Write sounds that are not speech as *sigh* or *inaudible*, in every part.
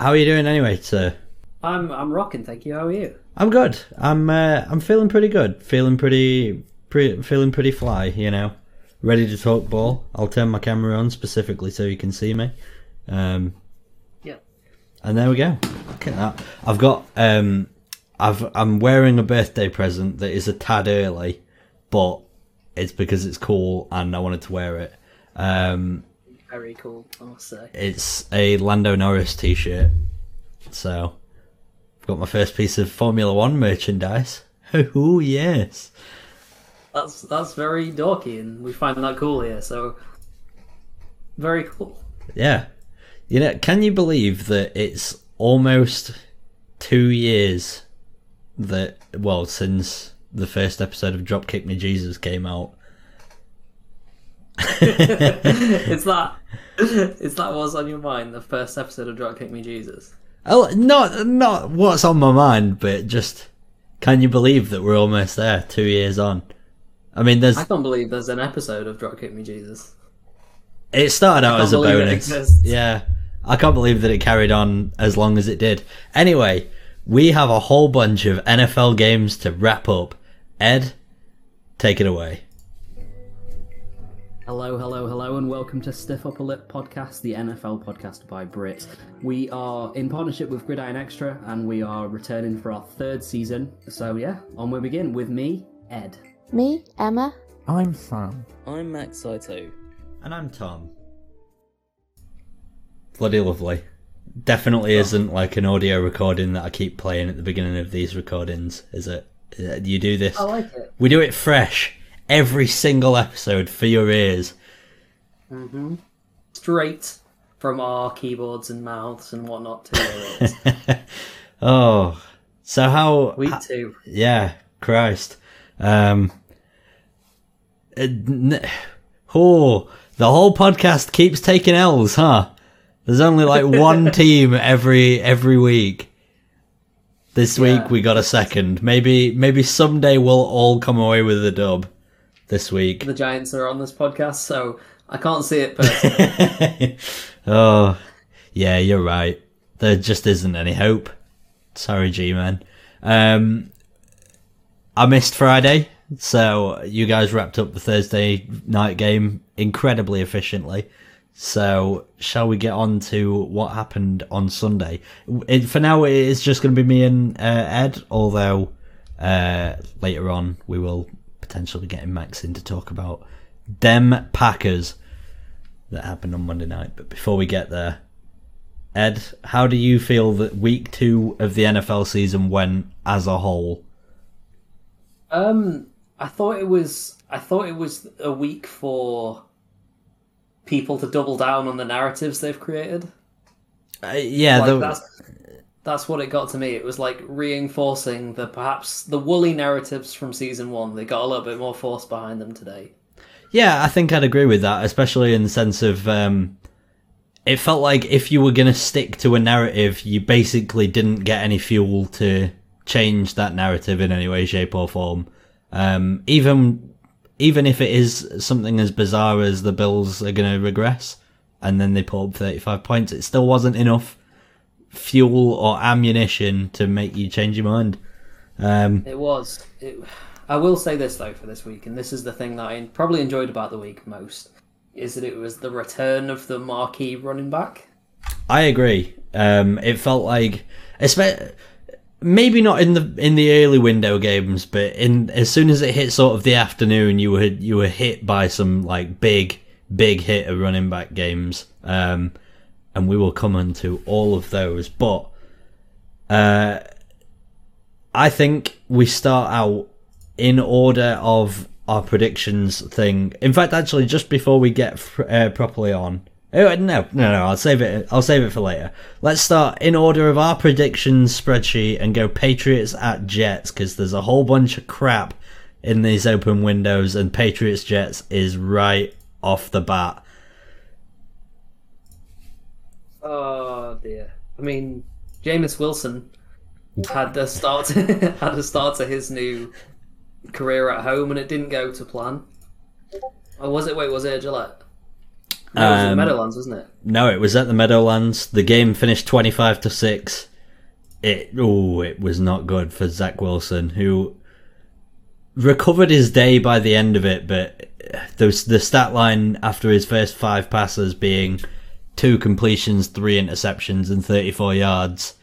How are you doing anyway, sir? I'm I'm rocking, thank you. How are you? I'm good. I'm uh, I'm feeling pretty good. Feeling pretty, pretty feeling pretty fly. You know, ready to talk ball. I'll turn my camera on specifically so you can see me. Um, Yeah. and there we go. Look at that. I've got um, I've I'm wearing a birthday present that is a tad early, but it's because it's cool and I wanted to wear it. Um, Very cool, I must say. it's a Lando Norris t-shirt. So, I've got my first piece of Formula One merchandise. *laughs* Oh yes. That's that's very dorky, and we find that cool here. So very cool. Yeah. You know, can you believe that it's almost two years that, well, since the first episode of Dropkick Me Jesus came out? *laughs* it's that it's that was on your mind. The first episode of Drop Kick Me Jesus. Oh, not, not what's on my mind, but just, can you believe that we're almost there, two years on? I mean, there's, I can't believe there's an episode of Drop Kick Me Jesus. It started out as a bonus. Yeah. I can't believe that it carried on as long as it did. Anyway, we have a whole bunch of NFL games to wrap up. Ed, take it away. Hello, hello, hello, and welcome to Stiff Upper Lip Podcast, the NFL podcast by Brit. We are in partnership with Gridiron Extra, and we are returning for our third season. So yeah, on we begin with me, Ed. Me, Emma. I'm Sam. I'm Max Saito. And I'm Tom. Bloody lovely. Definitely isn't like an audio recording that I keep playing at the beginning of these recordings, is it? Uh, You do this. I like it. We do it fresh every single episode for your ears. Mm-hmm. Straight from our keyboards and mouths and whatnot to your ears. *laughs* oh, so how? we too. Yeah, Christ. Um, oh, the whole podcast keeps taking L's, huh? There's only like *laughs* one team every every week. This Yeah. week we got a second. Maybe maybe someday we'll all come away with a dub. This week. The Giants are on this podcast, so I can't see it *laughs* personally. *laughs* oh, yeah, you're right. There just isn't any hope. Sorry, G-Man. Um, I missed Friday, so you guys wrapped up the Thursday night game incredibly efficiently. So, shall we get on to what happened on Sunday? It, for now, it is just going to be me and uh, Ed, although uh, later on we will potentially getting Max in to talk about them Packers that happened on Monday night. But before we get there, Ed, how do you feel that week two of the NFL season went as a whole? Um, I thought it was. I thought it was a week for people to double down on the narratives they've created. Uh, yeah, Like, the, that's that's what it got to me. It was like reinforcing the perhaps the woolly narratives from season one. They got a little bit more force behind them today. yeah, I think I'd agree with that, especially in the sense of um, it felt like if you were going to stick to a narrative, you basically didn't get any fuel to change that narrative in any way, shape, or form. Um, even even if it is something as bizarre as the Bills are going to regress and then they put up 35 points, it still wasn't enough fuel or ammunition to make you change your mind. Um, It was. It, I will say this though for this week, and this is the thing that I probably enjoyed about the week most, is that it was the return of the marquee running back. I agree. Um, it felt like, maybe not in the in the early window games, but in as soon as it hit sort of the afternoon, you were you were hit by some like big big hit of running back games, um, and we will come into all of those. But uh, I think we start out in order of our predictions thing. In fact, actually, just before we get uh, properly on, oh, no, no, no, I'll save it. I'll save it for later. Let's start in order of our predictions spreadsheet and go Patriots at Jets because there's a whole bunch of crap in these open windows, and Patriots Jets is right off the bat. Oh dear. I mean, Jameis Wilson had the start *laughs* had a start to his new career at home, and it didn't go to plan. Or was it? Wait, was it at Gillette? No, it was at Um, Meadowlands, wasn't it? No, it was at the Meadowlands. The game finished twenty-five to six. It oh, it was not good for Zach Wilson, who recovered his day by the end of it. But the the stat line after his first five passes being two completions, three interceptions, and thirty-four yards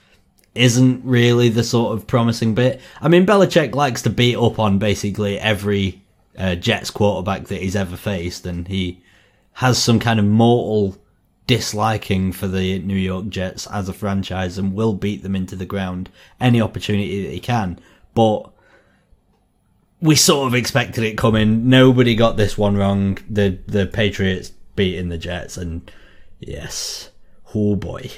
isn't really the sort of promising bit. I mean, Belichick likes to beat up on basically every uh, Jets quarterback that he's ever faced, and he has some kind of mortal disliking for the New York Jets as a franchise and will beat them into the ground any opportunity that he can. But we sort of expected it coming. Nobody got this one wrong. The the Patriots beating the Jets, and yes, oh boy,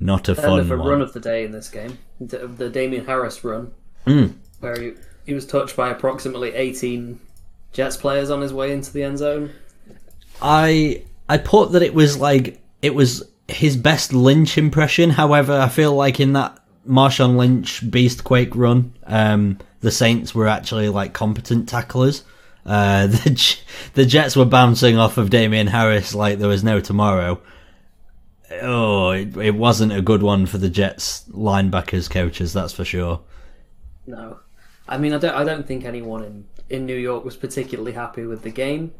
not a fun of a one. run of the day in this game. The, the Damien Harris run, Mm. where he, he was touched by approximately 18 Jets players on his way into the end zone. I I put that it was like it was his best Lynch impression. However, I feel like in that Marshawn Lynch Beast Quake run, um, the Saints were actually like competent tacklers. Uh, *laughs* the the Jets were bouncing off of Damien Harris like there was no tomorrow. Oh, it, it wasn't a good one for the Jets linebackers coaches, that's for sure. No, I mean I don't. I don't think anyone in in New York was particularly happy with the game.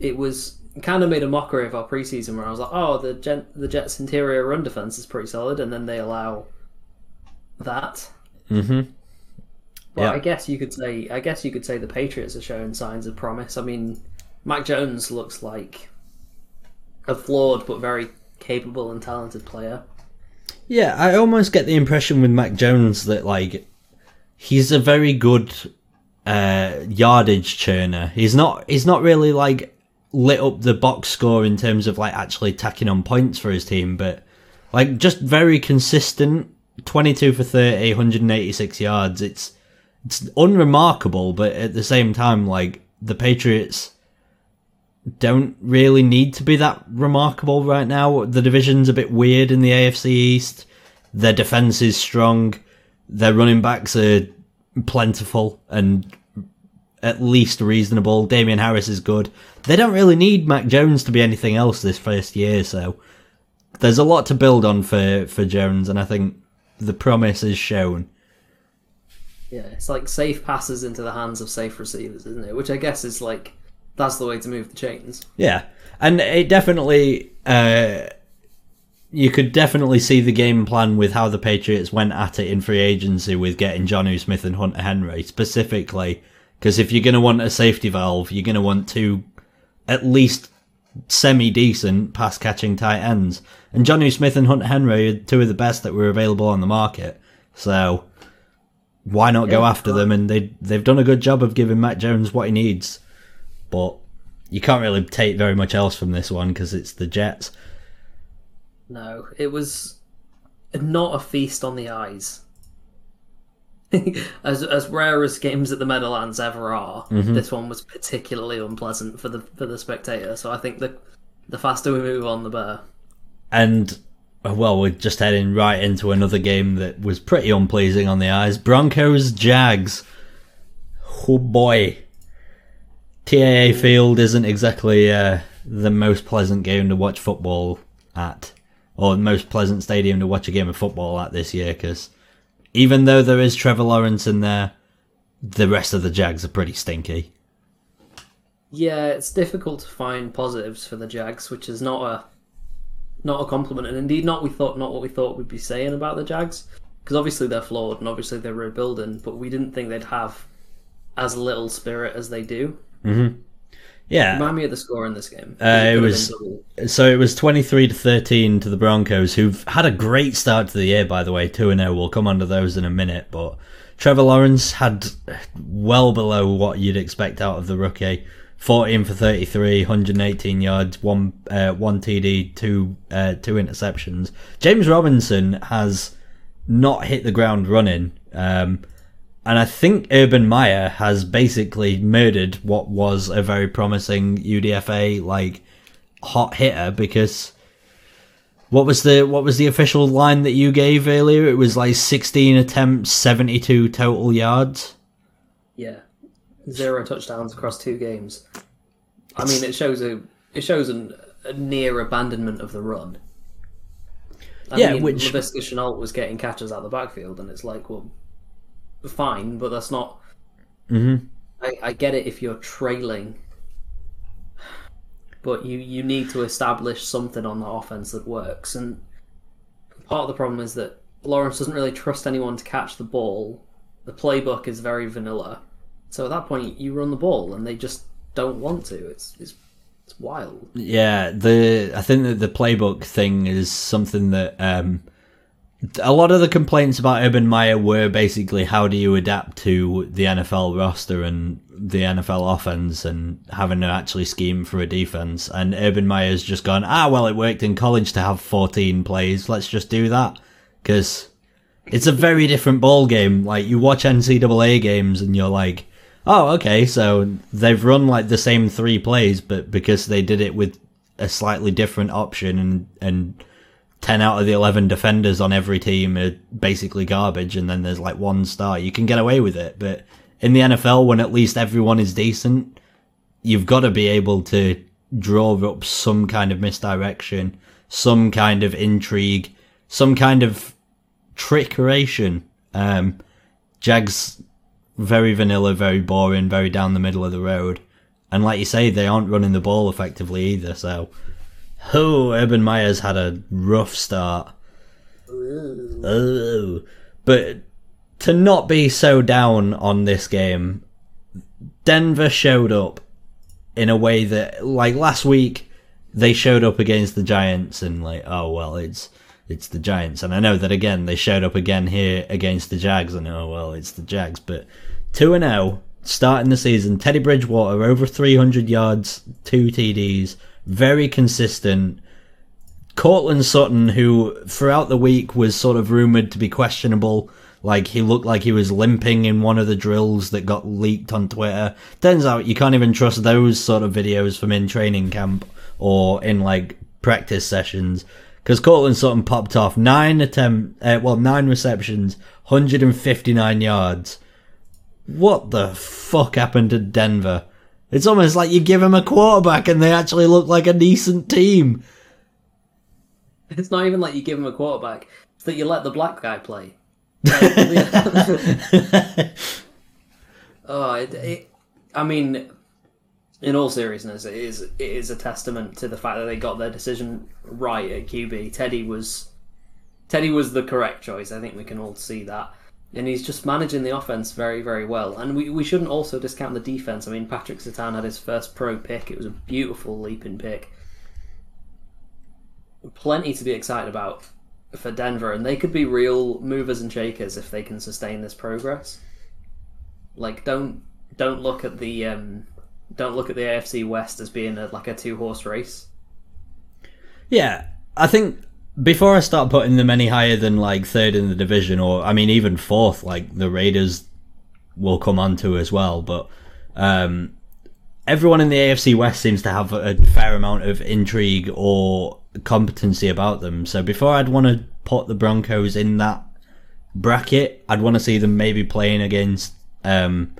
It was kind of made a mockery of our preseason, where I was like, "Oh, the Gen- the Jets' interior run defense is pretty solid," and then they allow that. Mm-hmm. But Yeah. I guess you could say, I guess you could say the Patriots are showing signs of promise. I mean, Mac Jones looks like a flawed but very capable and talented player. Yeah, I almost get the impression with Mac Jones that like he's a very good uh, yardage churner. He's not. He's not really like lit up the box score in terms of like actually tacking on points for his team, but like just very consistent. Twenty-two for 30, 186 yards. It's it's unremarkable, but at the same time, like the Patriots don't really need to be that remarkable right now. The division's a bit weird in the AFC East. Their defense is strong. Their running backs are plentiful and at least reasonable. Damien Harris is good. They don't really need Mac Jones to be anything else this first year, so there's a lot to build on for, for Jones, and I think the promise is shown. Yeah, it's like safe passes into the hands of safe receivers, isn't it? Which I guess is like that's the way to move the chains. Yeah, and it definitely, uh, you could definitely see the game plan with how the Patriots went at it in free agency with getting Jonnu Smith and Hunter Henry specifically. Because if you're going to want a safety valve, you're going to want two, at least semi decent pass catching tight ends. And Jonnu Smith and Hunter Henry are two of the best that were available on the market. So why not go Yeah, after them? And they they've done a good job of giving Matt Jones what he needs but you can't really take very much else from this one because it's the Jets. No, it was not a feast on the eyes. *laughs* as as rare as games at the Meadowlands ever are, mm-hmm. this one was particularly unpleasant for the for the spectator. So I think the the faster we move on, the better. And well, we're just heading right into another game that was pretty unpleasing on the eyes. Broncos Jags. Oh boy. TIAA Field isn't exactly uh, the most pleasant game to watch football at, or the most pleasant stadium to watch a game of football at this year. Because even though there is Trevor Lawrence in there, the rest of the Jags are pretty stinky. Yeah, it's difficult to find positives for the Jags, which is not a not a compliment, and indeed not we thought not what we thought we'd be saying about the Jags, because obviously they're flawed and obviously they're rebuilding, but we didn't think they'd have as little spirit as they do. Yeah, Remind me of the score in this game. Uh, it have was- So it was 23 to 13 to the Broncos, who've had a great start to the year, by the way. 2 and 0. We'll come to those in a minute. But Trevor Lawrence had well below what you'd expect out of the rookie 14 for 33, 118 yards, 1, uh, one TD, two, uh, two interceptions. James Robinson has not hit the ground running. Um, and I think Urban Meyer has basically murdered what was a very promising UDFA like hot hitter because what was the what was the official line that you gave earlier? It was like 16 attempts, 72 total yards. Yeah, zero touchdowns across two games. I mean, it shows a it shows an, a near abandonment of the run. I Yeah, mean, which- Laviska Shenault was getting catches out the backfield, and it's like, well, fine, but that's not. Mm-hmm. I, I get it if you're trailing, but you you need to establish something on the offense that works. And part of the problem is that Lawrence doesn't really trust anyone to catch the ball. The playbook is very vanilla, so at that point you run the ball, and they just don't want to. It's it's it's wild. Yeah, the I think that the playbook thing is something that um, a lot of the complaints about Urban Meyer were basically how do you adapt to the NFL roster and the NFL offense and having to actually scheme for a defense. And Urban Meyer's just gone, ah, well, it worked in college to have 14 plays. Let's just do that because it's a very different ball game. Like you watch NCAA games and you're like, oh, okay, so they've run like the same three plays, but because they did it with a slightly different option and and ten out of the eleven defenders on every team are basically garbage, and then there's like one star, you can get away with it. But in the NFL, when at least everyone is decent, you've got to be able to draw up some kind of misdirection, some kind of intrigue, some kind of trickeration. Um, Jags very vanilla, very boring, very down the middle of the road. And like you say, they aren't running the ball effectively either. So, oh, Urban Meyer's had a rough start. Oh, but to not be so down on this game, Denver showed up in a way that, like last week, they showed up against the Giants and like, oh well, it's it's the Giants, and I know that again they showed up again here against the Jags, and oh well, it's the Jags, but two and zero starting the season. Teddy Bridgewater over three hundred yards, two TDs, very consistent. Courtland Sutton, who throughout the week was sort of rumored to be questionable, like he looked like he was limping in one of the drills that got leaked on Twitter. Turns out you can't even trust those sort of videos from in training camp or in like practice sessions because Courtland Sutton popped off nine attempt, uh, well nine receptions, 159 yards. What the fuck happened to Denver? It's almost like you give them a quarterback and they actually look like a decent team. It's not even like you give them a quarterback; it's that you let the black guy play. *laughs* oh, it, it, I mean, in all seriousness, it is it is a testament to the fact that they got their decision right at QB. Teddy was Teddy was the correct choice. I think we can all see that. And he's just managing the offense very, very well. And we, we shouldn't also discount the defense. I mean, Patrick Surtain had his first pro pick. It was a beautiful leaping pick. Plenty to be excited about for Denver, and they could be real movers and shakers if they can sustain this progress. Like, don't don't look at the um, don't look at the AFC West as being a, like a two horse race. Yeah, I think before I start putting them any higher than like third in the division, or I mean even fourth, like the Raiders will come on to as well. But um, everyone in the AFC West seems to have a fair amount of intrigue or competency about them. So before I'd want to put the Broncos in that bracket, I'd want to see them maybe playing against um,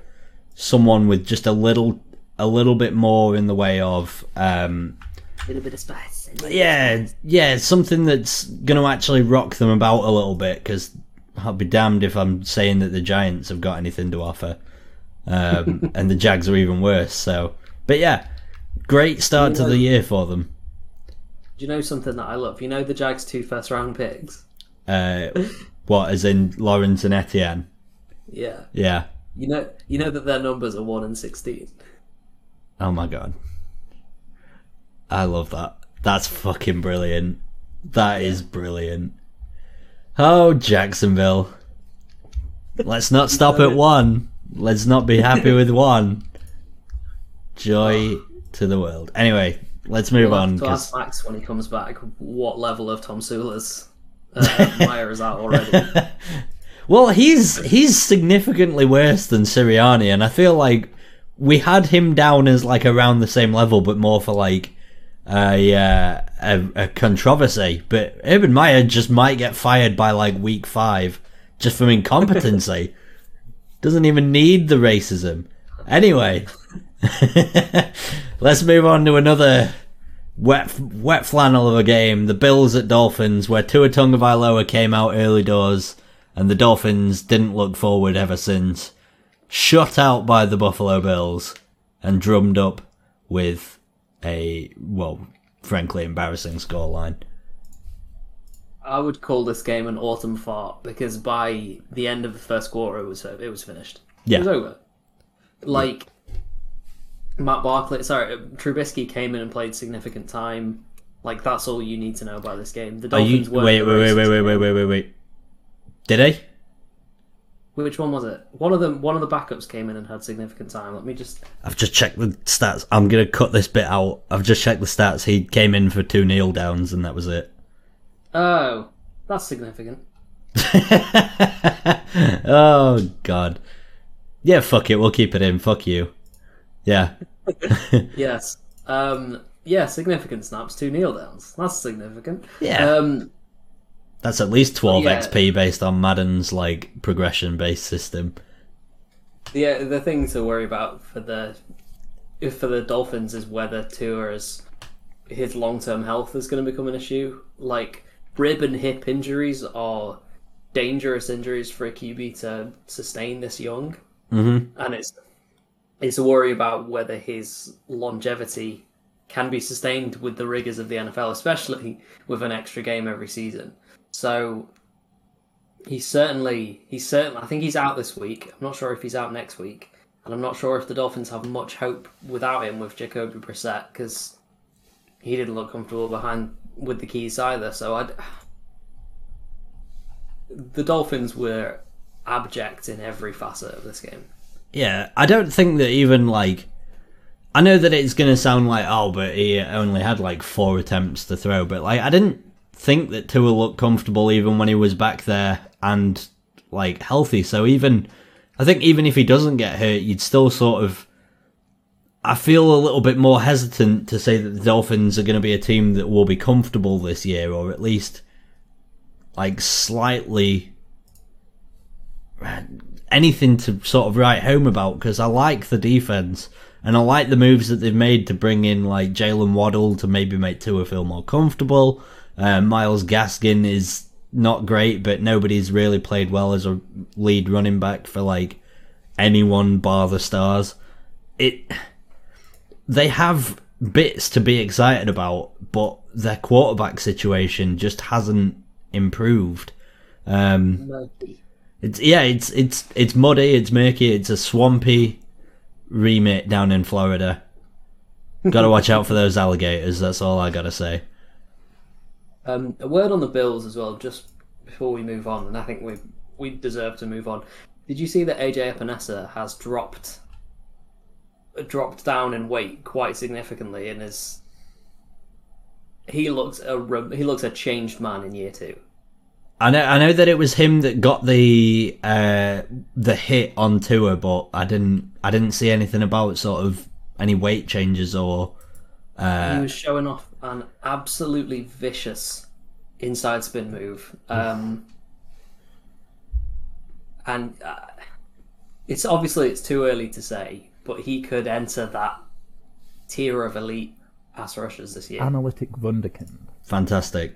someone with just a little a little bit more in the way of um, A little bit of spice. Yeah, yeah, something that's going to actually rock them about a little bit. Because I'll be damned if I'm saying that the Giants have got anything to offer, um, *laughs* and the Jags are even worse. So, but yeah, great start to the year for them. Do you know something that I love? You know the Jags' two first round picks? Uh, *laughs* what, as in Lawrence and Etienne? Yeah. Yeah. You know you know that their numbers are 1 and 16. Oh my god, I love that. That's fucking brilliant. That is brilliant. Oh, Jacksonville. Let's not stop at one. Let's not be happy with *laughs* one. Joy to the world. Anyway, let's move We'll on. to 'cause- ask Max when he comes back what level of Tomsula's uh, *laughs* Meyer is at already. *laughs* Well, he's he's significantly worse than Sirianni, and I feel like we had him down as like around the same level, but more for like a uh, a, a controversy. But Urban Meyer just might get fired by like week five just from incompetency. *laughs* Doesn't even need the racism. Anyway, *laughs* let's move on to another wet wet flannel of a game. The Bills at Dolphins, where Tua Tagovailoa came out early doors, and the Dolphins didn't look forward ever since. Shut out by the Buffalo Bills, and drummed up with a well, frankly embarrassing scoreline. I would call this game an autumn fart because by the end of the first quarter, it was it was finished. Yeah. It was over. Like Matt Barkley, sorry, Trubisky came in and played significant time. Like that's all you need to know about this game. The Dolphins weren't wait, wait, wait, wait, wait, wait, wait, wait, wait. Did he? Which one was it? One of them. One of the backups came in and had significant time. Let me just. I've just checked the stats. I'm gonna cut this bit out. I've just checked the stats. He came in for two kneel downs, and that was it. Oh, that's significant. *laughs* oh god. Yeah, fuck it. We'll keep it in. Fuck you. Yeah. *laughs* Yes. Um. Yeah, significant snaps, two kneel downs. That's significant. Yeah. Um. That's at least 12 Yeah. XP based on Madden's like progression based system. Yeah, the thing to worry about for the for the Dolphins is whether Tua's his long term health is going to become an issue. Like rib and hip injuries are dangerous injuries for a QB to sustain this young, Mm-hmm. and it's it's a worry about whether his longevity can be sustained with the rigors of the NFL, especially with an extra game every season. So he's certainly he's certainly I think he's out this week. I'm not sure if he's out next week, and I'm not sure if the Dolphins have much hope without him with Jacoby Brissett because he didn't look comfortable behind with the keys either. So I, the Dolphins were abject in every facet of this game. Yeah, I don't think that even like. I know that it's going to sound like, oh, but he only had like four attempts to throw, but like, I didn't think that Tua looked comfortable even when he was back there and like healthy. So even, I think even if he doesn't get hurt, you'd still sort of. I feel a little bit more hesitant to say that the Dolphins are going to be a team that will be comfortable this year, or at least like slightly anything to sort of write home about because I like the defense and I like the moves that they've made to bring in like Jaylen Waddle to maybe make Tua feel more comfortable. Uh, Myles Gaskin is not great, but nobody's really played well as a lead running back for like anyone bar the stars. It they have bits to be excited about, but their quarterback situation just hasn't improved. Um, it's yeah, it's it's it's muddy, it's murky, it's a swampy remit down in Florida. got to watch out for those alligators. That's all I gotta say. Um, a word on the Bills as well, just before we move on, and I think we we deserve to move on. Did you see that AJ Epenesa has dropped dropped down in weight quite significantly and is he looks a he looks a changed man in year two. I know I know that it was him that got the uh, the hit on Tua, but I didn't I didn't see anything about sort of any weight changes or Uh, he was showing off an absolutely vicious inside spin move. Um, and uh, it's obviously it's too early to say, but he could enter that tier of elite pass rushers this year. Analytic Wunderkind. fantastic.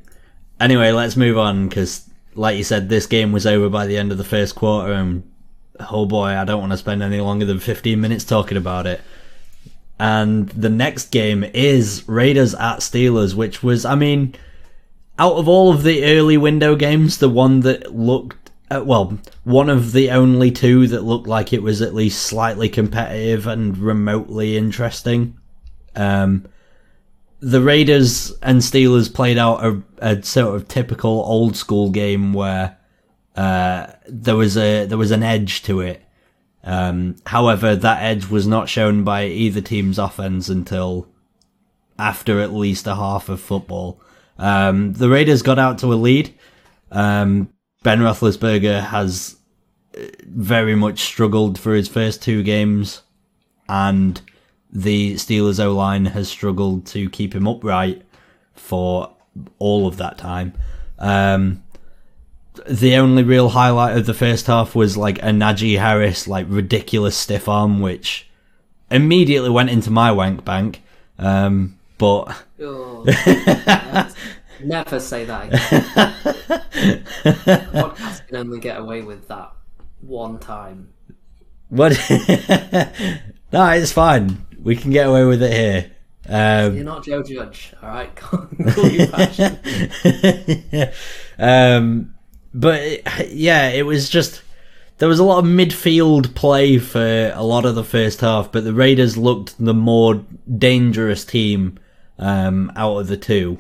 Anyway, let's move on because, like you said, this game was over by the end of the first quarter, and oh boy, I don't want to spend any longer than fifteen minutes talking about it. And the next game is Raiders at Steelers, which was, I mean, out of all of the early window games, the one that looked, uh, well, one of the only two that looked like it was at least slightly competitive and remotely interesting. Um, the Raiders and Steelers played out a, a sort of typical old school game where uh, there was a there was an edge to it. Um, however, that edge was not shown by either team's offense until after at least a half of football. Um, the Raiders got out to a lead. Um, ben Roethlisberger has uh, very much struggled for his first two games, and the Steelers O line has struggled to keep him upright for all of that time. Um, the only real highlight of the first half was like a Najee Harris like ridiculous stiff arm, which immediately went into my wank bank. Um, but Oh. *laughs* Never say that again. *laughs* Podcast can only get away with that one time. what? *laughs* no, it's fine. We can get away with it here. Um, You're not Joe Judge, you passion. um, but yeah, it was just there was a lot of midfield play for a lot of the first half, but the Raiders looked the more dangerous team um, out of the two.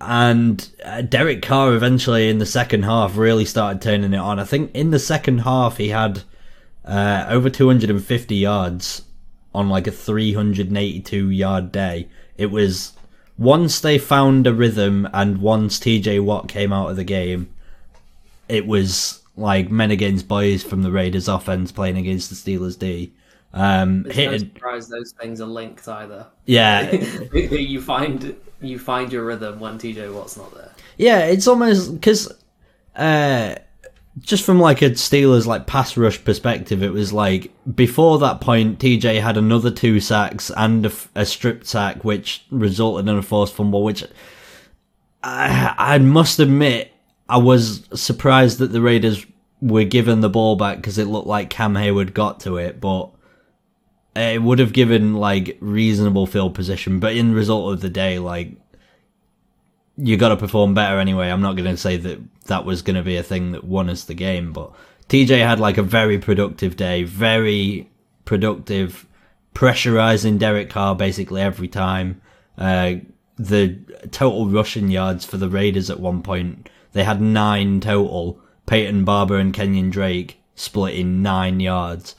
And uh, Derek Carr eventually in the second half really started turning it on. I think in the second half he had uh, over 250 yards on like a 382 yard day. It was once they found a rhythm and once TJ Watt came out of the game, it was like men against boys from the Raiders offense playing against the Steelers D. Um, It's no surprise those things are linked either. yeah, *laughs* you find you find your rhythm when TJ Watt's not there. Yeah, it's almost because uh, just from like a Steelers like pass rush perspective, it was like before that point, TJ had another two sacks and a strip sack, which resulted in a forced fumble. Which I, I must admit, I was surprised that the Raiders were given the ball back because it looked like Cam Heyward got to it, but. It would have given like reasonable field position, but in result of the day, like you got to perform better anyway. I'm not going to say that that was going to be a thing that won us the game, but TJ had like a very productive day, very productive, pressurizing Derek Carr basically every time. Uh, the total rushing yards for the Raiders at one point, they had nine total. Peyton Barber and Kenyon Drake splitting nine yards.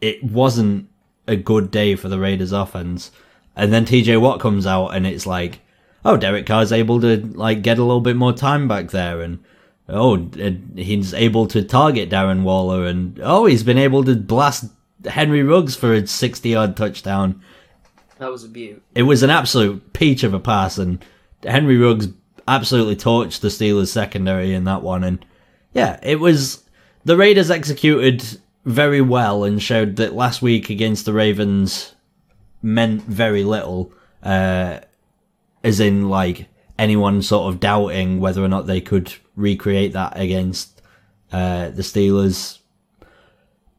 It wasn't a good day for the Raiders offense. And then TJ Watt comes out and it's like, oh, Derek Carr's able to like get a little bit more time back there, and oh, and he's able to target Darren Waller, and oh, he's been able to blast Henry Ruggs for a sixty-yard touchdown. That was a beaut. It was an absolute peach of a pass, and Henry Ruggs absolutely torched the Steelers secondary in that one. And yeah, it was the Raiders executed very well and showed that last week against the Ravens meant very little. Uh, as in like anyone sort of doubting whether or not they could recreate that against uh, the Steelers.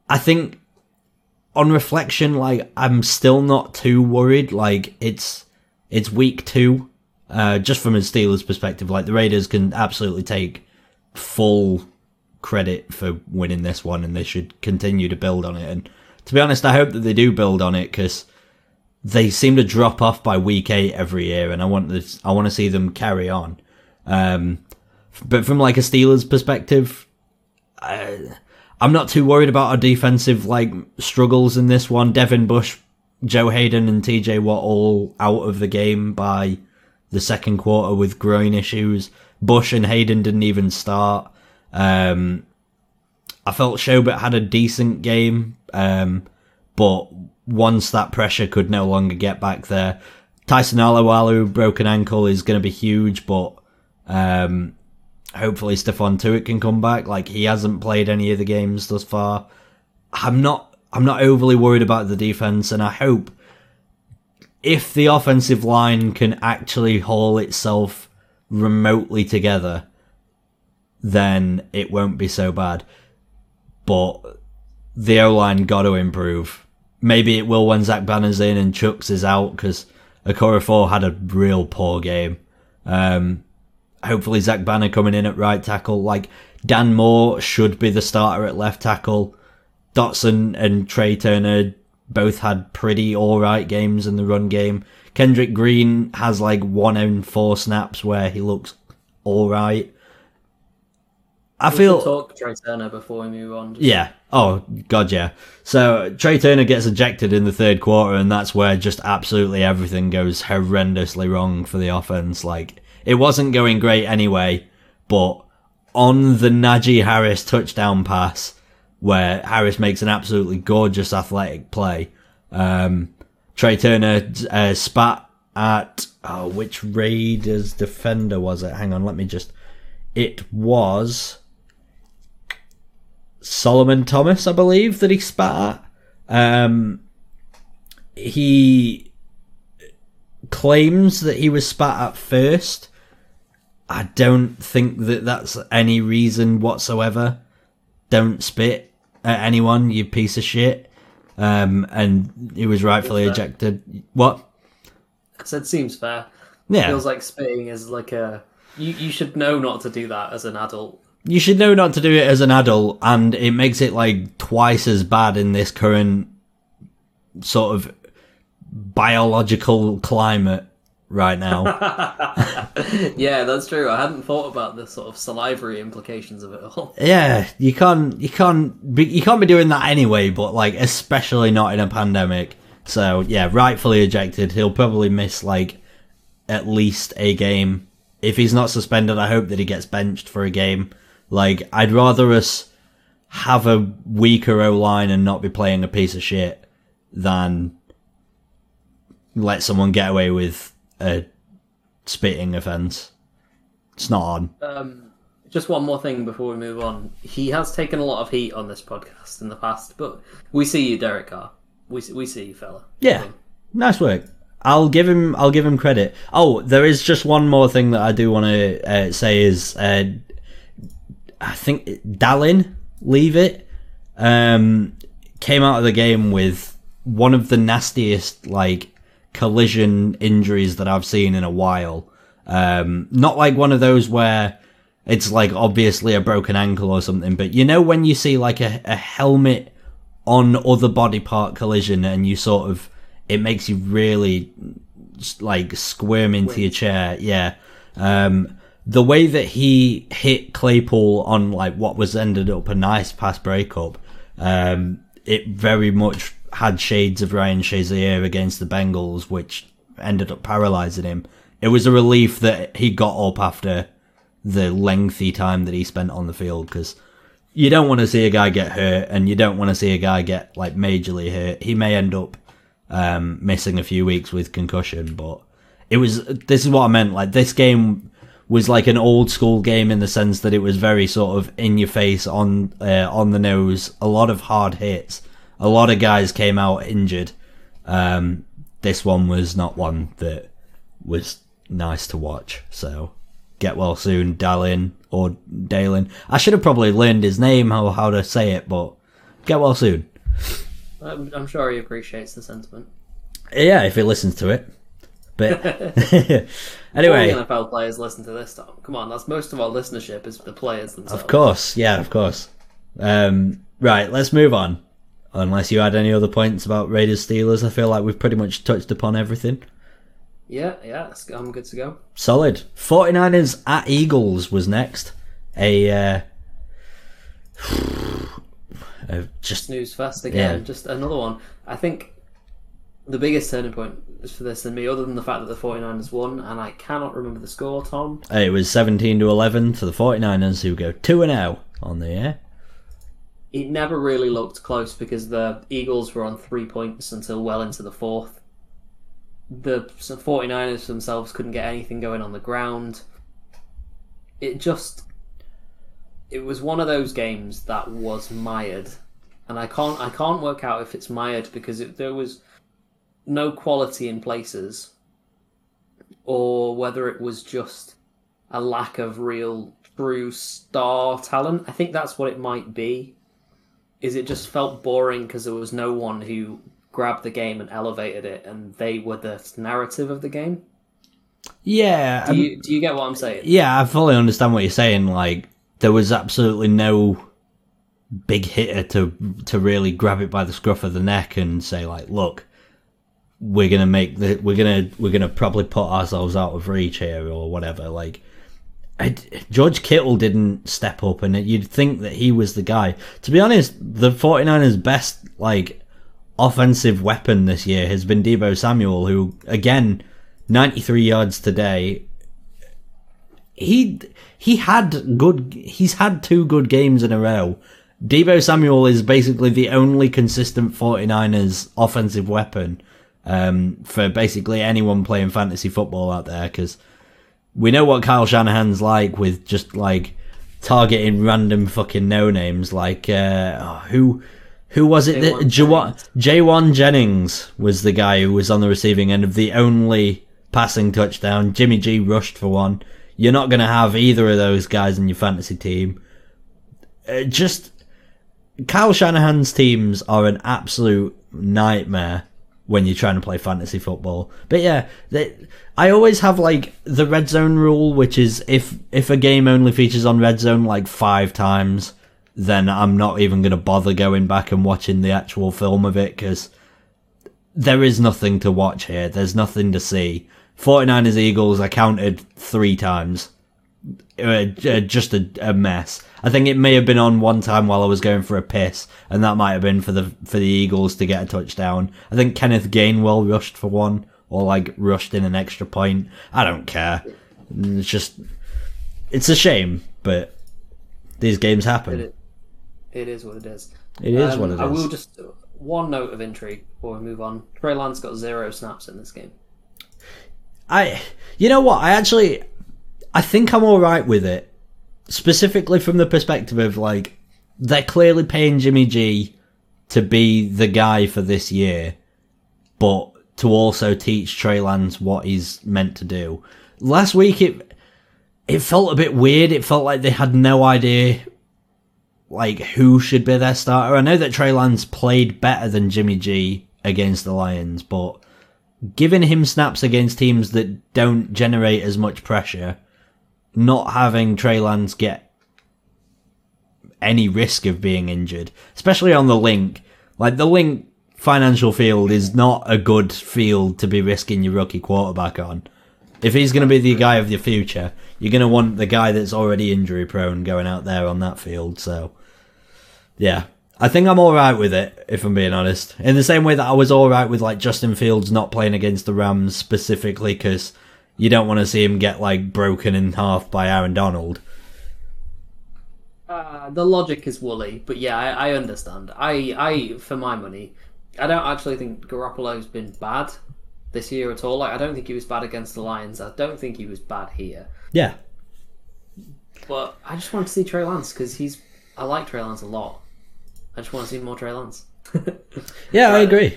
I think on reflection, like I'm still not too worried. Like it's it's week two, uh, just from a Steelers perspective. Like the Raiders can absolutely take full credit for winning this one, and they should continue to build on it. And to be honest, I hope that they do build on it because they seem to drop off by week eight every year, and I want this. I want to see them carry on. Um, but from like a Steelers perspective, I, I'm not too worried about our defensive like struggles in this one. Devin Bush, Joe Haden, and TJ Watt all out of the game by the second quarter with groin issues. Bush and Haden didn't even start. Um, I felt Schobert had a decent game, um, but once that pressure could no longer get back there, Tyson Alualu broken ankle is going to be huge, but um, hopefully Stephon Tuitt can come back. Like he hasn't played any of the games thus far. I'm not. I'm not overly worried about the defense, and I hope if the offensive line can actually haul itself remotely together, then it won't be so bad. But the O line got to improve. Maybe it will when Zach Banner's in and Chuks is out because Okorafor had a real poor game. Um, hopefully Zach Banner coming in at right tackle. Like Dan Moore should be the starter at left tackle. Dotson and Trai Turner both had pretty alright games in the run game. Kendrick Green has like one in four snaps where he looks alright. I We feel talk Trai Turner before we move on. Yeah. Oh god, yeah. So Trai Turner gets ejected in the third quarter, and that's where just absolutely everything goes horrendously wrong for the offense. Like it wasn't going great anyway, but on the Najee Harris touchdown pass, where Harris makes an absolutely gorgeous athletic play, um, Trai Turner uh, spat at oh, which Raiders defender was it? Hang on, let me just. It was. Solomon Thomas, I believe, that he spat at. Um, he claims that he was spat at first, I don't think that that's any reason whatsoever. Don't spit at anyone, you piece of shit. Um, and he was rightfully ejected. What? I said seems fair. Yeah, Feels like spitting is like a you, you should know not to do that as an adult. You should know not to do it as an adult, and it makes it like twice as bad in this current sort of biological climate right now. *laughs* Yeah, that's true. I hadn't thought about the sort of salivary implications of it all. *laughs* yeah, you can't, you can't, be, you can't be doing that anyway. But like, especially not in a pandemic. So yeah, rightfully ejected. He'll probably miss like at least a game. If he's not suspended, I hope that he gets benched for a game. Like, I'd rather us have a weaker O line and not be playing a piece of shit than let someone get away with a spitting offence. It's not on. Um, just one more thing before we move on. He has taken a lot of heat on this podcast in the past, but we see you, Derek Carr. We see, we see you, fella. Yeah, nice work. I'll give him. I'll give him credit. Oh, there is just one more thing that I do want to uh, say is, uh, I think Dallin, leave it, um, came out of the game with one of the nastiest like collision injuries that I've seen in a while. Um, not like one of those where it's like obviously a broken ankle or something, but you know when you see like a, a helmet on other body part collision and you sort of it makes you really like squirm into your chair yeah. Um the way that he hit claypool on like what was ended up a nice pass breakup um it very much had shades of ryan shazier against the bengals which ended up paralyzing him it was a relief that he got up after the lengthy time that he spent on the field because you don't want to see a guy get hurt and you don't want to see a guy get like majorly hurt. He may end up um, missing a few weeks with concussion, but it was this is what I meant. Like this game was like an old school game in the sense that it was very sort of in your face on uh, on the nose. A lot of hard hits. A lot of guys came out injured. Um, this one was not one that was nice to watch. So get well soon, Dalin or Dalin. I should have probably learned his name how how to say it, but get well soon. I'm, I'm sure he appreciates the sentiment. Yeah, if he listens to it. But *laughs* *laughs* All anyway, the NFL players listen to this, Tom. Come on, that's most of our listenership is the players themselves. of course, yeah, of course. Um, right, let's move on. Unless you had any other points about Raiders Steelers, I feel like we've pretty much touched upon everything. Yeah, yeah, I'm good to go. Solid. 49ers at Eagles was next. A uh, *sighs* uh, just Snooze fest again. Yeah. Just another one. I think the biggest turning point for this than me, other than the fact that the 49ers won, and I cannot remember the score, Tom. it was 17 to 11 for the 49ers who go 2 and 0 on the air. It never really looked close because the Eagles were on three points until well into the fourth. The 49ers themselves couldn't get anything going on the ground. It just. It was one of those games that was mired. And I can't I can't work out if it's mired because it, there was no quality in places or whether it was just a lack of real true star talent. I think that's what it might be is it just felt boring because there was no one who grabbed the game and elevated it, and they were the narrative of the game. Yeah, Do you um, do you get what I'm saying? yeah, I fully understand what you're saying. Like there was absolutely no big hitter to to really grab it by the scruff of the neck and say like, look, we're gonna make the we're gonna we're gonna probably put ourselves out of reach here or whatever. Like I, George Kittle didn't step up, and you'd think that he was the guy. To be honest, the 49ers' best like offensive weapon this year has been Deebo Samuel, who again, 93 yards today. He he had good. He's had two good games in a row. Deebo Samuel is basically the only consistent 49ers offensive weapon um, for basically anyone playing fantasy football out there because we know what Kyle Shanahan's like with just like targeting random fucking no names. Like uh, who who was it? that Jauan Jauan Jennings was the guy who was on the receiving end of the only passing touchdown. Jimmy G rushed for one. You're not going to have either of those guys in your fantasy team. Uh, just Kyle Shanahan's teams are an absolute nightmare when you're trying to play fantasy football. But yeah, they, I always have like the red zone rule, which is if if a game only features on red zone like five times, then I'm not even going to bother going back and watching the actual film of it because there is nothing to watch here. There's nothing to see. 49ers Eagles, I counted three times. Uh, just a, a, mess. I think it may have been on one time while I was going for a piss, and that might have been for the for the Eagles to get a touchdown. I think Kenneth Gainwell rushed for one, or like rushed in an extra point. I don't care. It's just, it's a shame, but these games happen. It, it is what it is. It is um, what it is. I will just one note of intrigue before we move on. Trey Lance got zero snaps in this game. I, you know what? I actually, I think I'm all right with it. Specifically from the perspective of like, they're clearly paying Jimmy G to be the guy for this year, but to also teach Trey Lance what he's meant to do. Last week, it it felt a bit weird. It felt like they had no idea like who should be their starter. I know that Trey Lance played better than Jimmy G against the Lions, but giving him snaps against teams that don't generate as much pressure, not having Trey Lance get any risk of being injured, especially on the Linc. Like the Lincoln Financial Field is not a good field to be risking your rookie quarterback on. If he's going to be the guy of the future, you're going to want the guy that's already injury prone going out there on that field. So, yeah, I think I'm all right with it, if I'm being honest. In the same way that I was all right with like Justin Fields not playing against the Rams specifically because you don't want to see him get like broken in half by Aaron Donald. Uh, the logic is woolly, but yeah, I, I, understand. I, I, for my money, I don't actually think Garoppolo's been bad this year at all. Like, I don't think he was bad against the Lions. I don't think he was bad here. Yeah. But I just want to see Trey Lance because he's. I like Trey Lance a lot. I just want to see more Trey Lance. *laughs* yeah. I agree.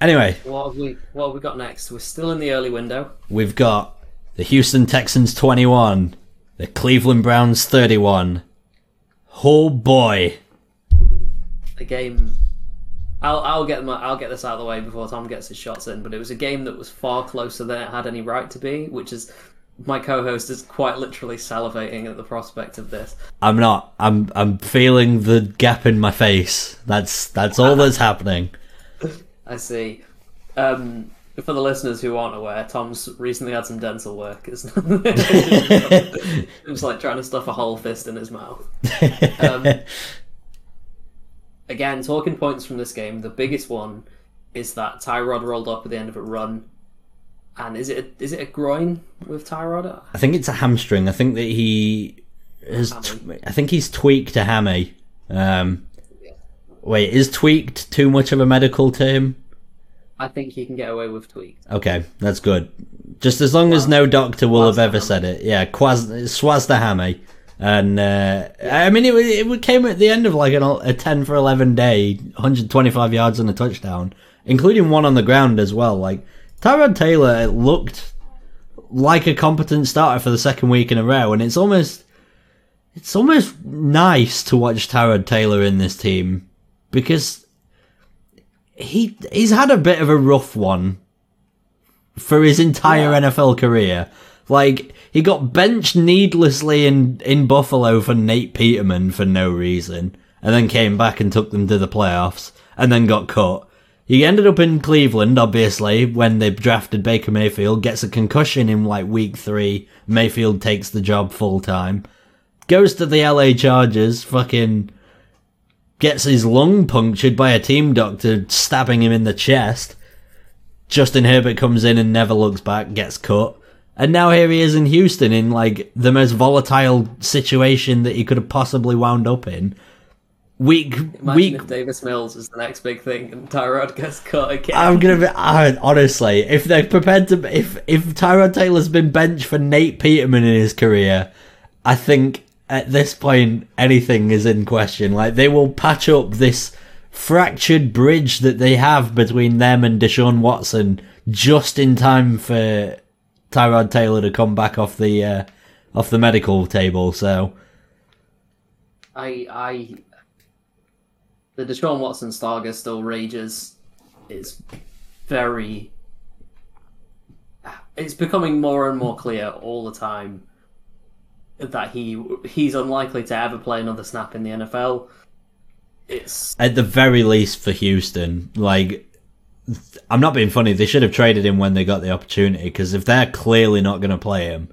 Anyway, what have we what have we got next? We're still in the early window. We've got the Houston Texans 21, the Cleveland Browns 31. Oh boy. A game I'll I'll get my I'll get this out of the way before Tom gets his shots in, but it was a game that was far closer than it had any right to be, which is my co-host is quite literally salivating at the prospect of this. I'm not. I'm I'm feeling the gap in my face. That's that's all *laughs* that's happening. I see. Um, for the listeners who aren't aware, Tom's recently had some dental work. It's *laughs* like trying to stuff a whole fist in his mouth. Um, again, talking points from this game, the biggest one is that Tyrod rolled up at the end of a run and is it a, is it a groin with Tyrod? I think it's a hamstring. I think that he has. T- I think he's tweaked a hammy. Um. Wait, is tweaked too much of a medical term? I think he can get away with tweaked. Okay, that's good. Just as long as no doctor will have ever said it. Yeah, the hammy. And uh, I mean, it, it came at the end of like an, a 10 for 11 day, 125 yards and a touchdown, including one on the ground as well. Like, Tyrod Taylor looked like a competent starter for the second week in a row, and it's almost it's almost nice to watch Tyrod Taylor in this team because he he's had a bit of a rough one for his entire yeah. NFL career. Like he got benched needlessly in in Buffalo for Nate Peterman for no reason, and then came back and took them to the playoffs, and then got cut. He ended up in Cleveland, obviously, when they drafted Baker Mayfield, gets a concussion in like week three. Mayfield takes the job full time. Goes to the LA Chargers, fucking gets his lung punctured by a team doctor stabbing him in the chest. Justin Herbert comes in and never looks back, gets cut. And now here he is in Houston in like the most volatile situation that he could have possibly wound up in week Imagine week. If Davis Mills is the next big thing and Tyrod gets cut again. I'm gonna be I, honestly, if they're prepared to, if if Tyrod Taylor's been benched for Nate Peterman in his career, I think at this point anything is in question. Like they will patch up this fractured bridge that they have between them and Deshaun Watson just in time for Tyrod Taylor to come back off the uh, off the medical table. So I I the Deshaun Watson saga still rages. It's very. It's becoming more and more clear all the time that he he's unlikely to ever play another snap in the NFL. It's at the very least for Houston, like I'm not being funny. They should have traded him when they got the opportunity because if they're clearly not going to play him,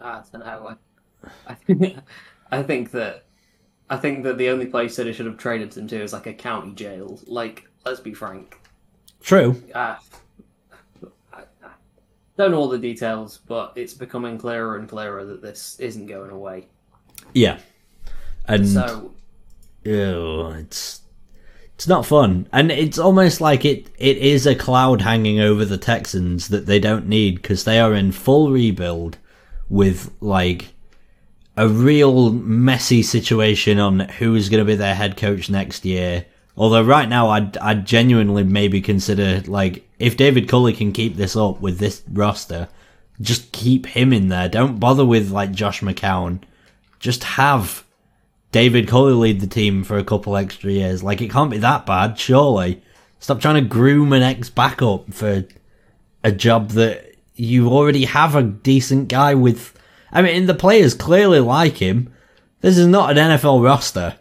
I don't know. I think *laughs* I think that I think that the only place that they should have traded him to is like a county jail. Like, let's be frank. true. Uh, don't know all the details, but it's becoming clearer and clearer that this isn't going away. Yeah, and So ew, it's it's not fun, and it's almost like it it is a cloud hanging over the Texans that they don't need because they are in full rebuild with like a real messy situation on who's going to be their head coach next year. Although right now, I'd I'd genuinely maybe consider like if David Culley can keep this up with this roster, just keep him in there. Don't bother with like Josh McCown. Just have David Culley lead the team for a couple extra years. Like it can't be that bad, surely. Stop trying to groom an ex backup for a job that you already have a decent guy with. I mean, the players clearly like him. This is not an NFL roster.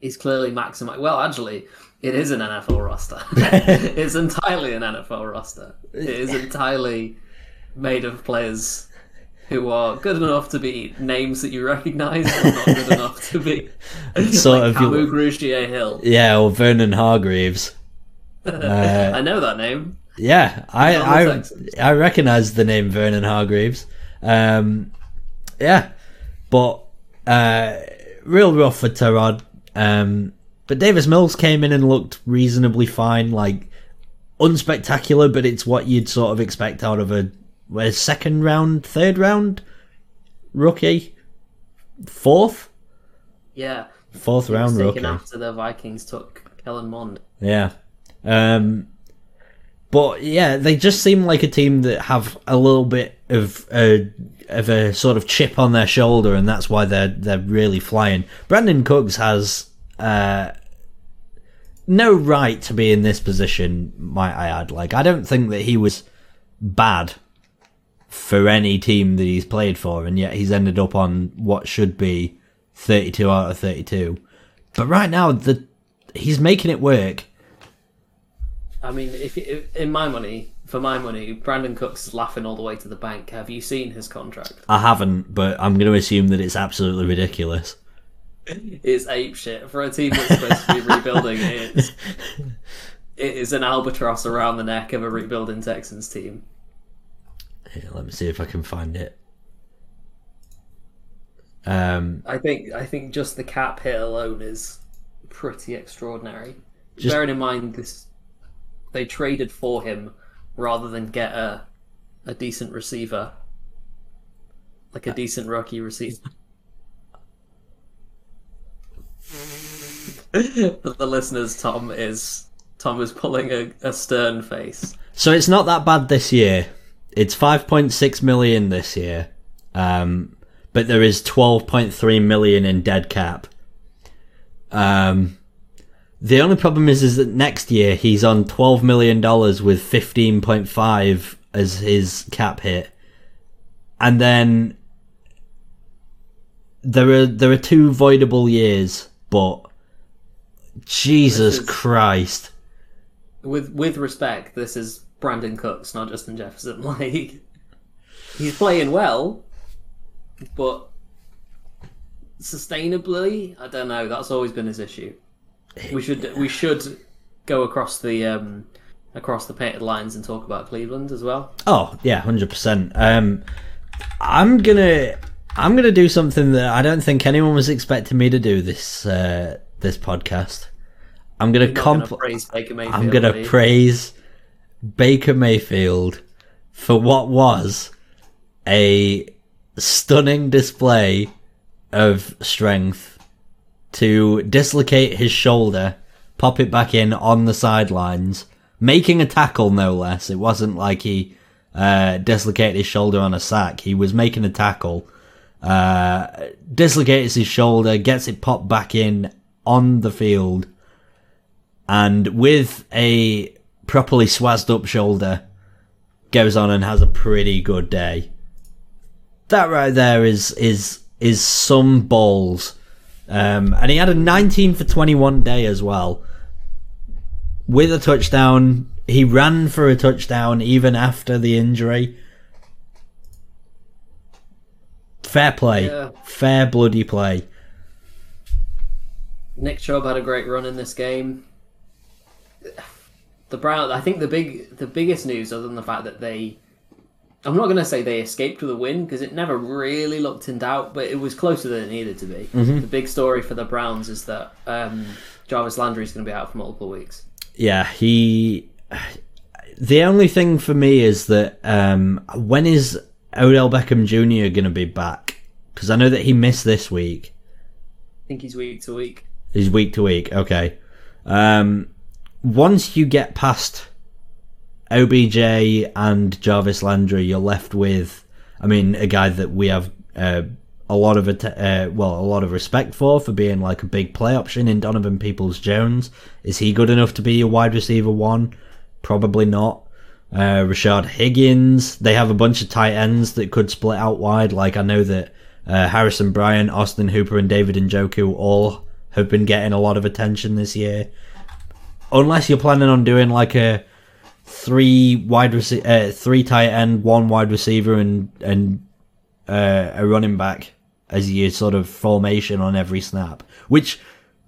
he's clearly maximized. Well, actually, it is an NFL roster. *laughs* *laughs* it's entirely an NFL roster. It is entirely made of players who are good enough to be names that you recognise, but not good enough to be *laughs* Sort like of- Kamu Grugier Hill. Yeah, or Vernon Hargreaves. Uh, I know that name. Yeah, I I, I recognize the name Vernon Hargreaves. Um, yeah, but uh, real rough for Tyrod. Um, but Davis Mills came in and looked reasonably fine, like unspectacular, but it's what you'd sort of expect out of a, a second round, third round rookie, fourth, Yeah, fourth round taken rookie. after the Vikings took Kellen Mond. Yeah. Um, but yeah, they just seem like a team that have a little bit of a of a sort of chip on their shoulder, and that's why they're they're really flying. Brandin Cooks has uh, no right to be in this position, might I add. Like, I don't think that he was bad for any team that he's played for, and yet he's ended up on what should be 32 out of 32. But right now, the he's making it work. I mean, if, if in my money, for my money, Brandin Cooks is laughing all the way to the bank. Have you seen his contract? I haven't, but I'm going to assume that it's absolutely ridiculous. It's ape shit for a team that's supposed to be rebuilding. It's *laughs* it is an albatross around the neck of a rebuilding Texans team. Here, let me see if I can find it. Um, I think I think just the cap hit alone is pretty extraordinary. Just- Bearing in mind this, they traded for him rather than get a a decent receiver, like a decent rookie receiver. For the listeners, Tom is Tom is pulling a, a stern face. so it's not that bad this year. It's 5.6 million this year, um, but there is 12.3 million in dead cap. Um, the only problem is, is that next year he's on 12 million dollars with 15.5 as his cap hit, and then there are there are two voidable years, but Jesus is- Christ. with with respect, this is Brandin Cooks, not Justin Jefferson. *laughs* Like he's playing well, but sustainably, I don't know. That's always been his issue. We should we should go across the um, across the painted lines and talk about Cleveland as well. Oh yeah, hundred percent. Um, I'm gonna I'm gonna do something that I don't think anyone was expecting me to do this uh, this podcast. I'm gonna Not gonna praise Baker Mayfield. I'm gonna praise Baker Mayfield for what was a stunning display of strength to dislocate his shoulder, pop it back in on the sidelines, making a tackle no less. It wasn't like he uh, dislocated his shoulder on a sack. He was making a tackle, uh, dislocates his shoulder, gets it popped back in on the field, and with a properly swazzed up shoulder, goes on and has a pretty good day. That right there is is is some balls. Um, and he had a 19 for 21 day as well. With a touchdown, he ran for a touchdown even after the injury. Fair play. Yeah. Fair bloody play. Nick Chubb had a great run in this game. The Brown, I think the big, the biggest news, other than the fact that they, I'm not going to say they escaped with a win because it never really looked in doubt, but it was closer than it needed to be. The big story for the Browns is that um, Jarvis Landry is going to be out for multiple weeks. Yeah, he. The only thing for me is that um, when is Odell Beckham Jr. going to be back? Because I know that he missed this week. I think he's week to week. He's week to week. Okay. Um, once you get past OBJ and Jarvis Landry, you're left with, I mean, a guy that we have uh, a lot of uh, well, a lot of respect for for being like a big play option in Donovan Peoples Jones. Is he good enough to be a wide receiver one? Probably not. Uh, Rashad Higgins. They have a bunch of tight ends that could split out wide. Like I know that uh, Harrison Bryant, Austin Hooper, and David Njoku all have been getting a lot of attention this year. Unless you're planning on doing like a three wide rece- uh, three tight end, one wide receiver, and and uh, a running back as your sort of formation on every snap, which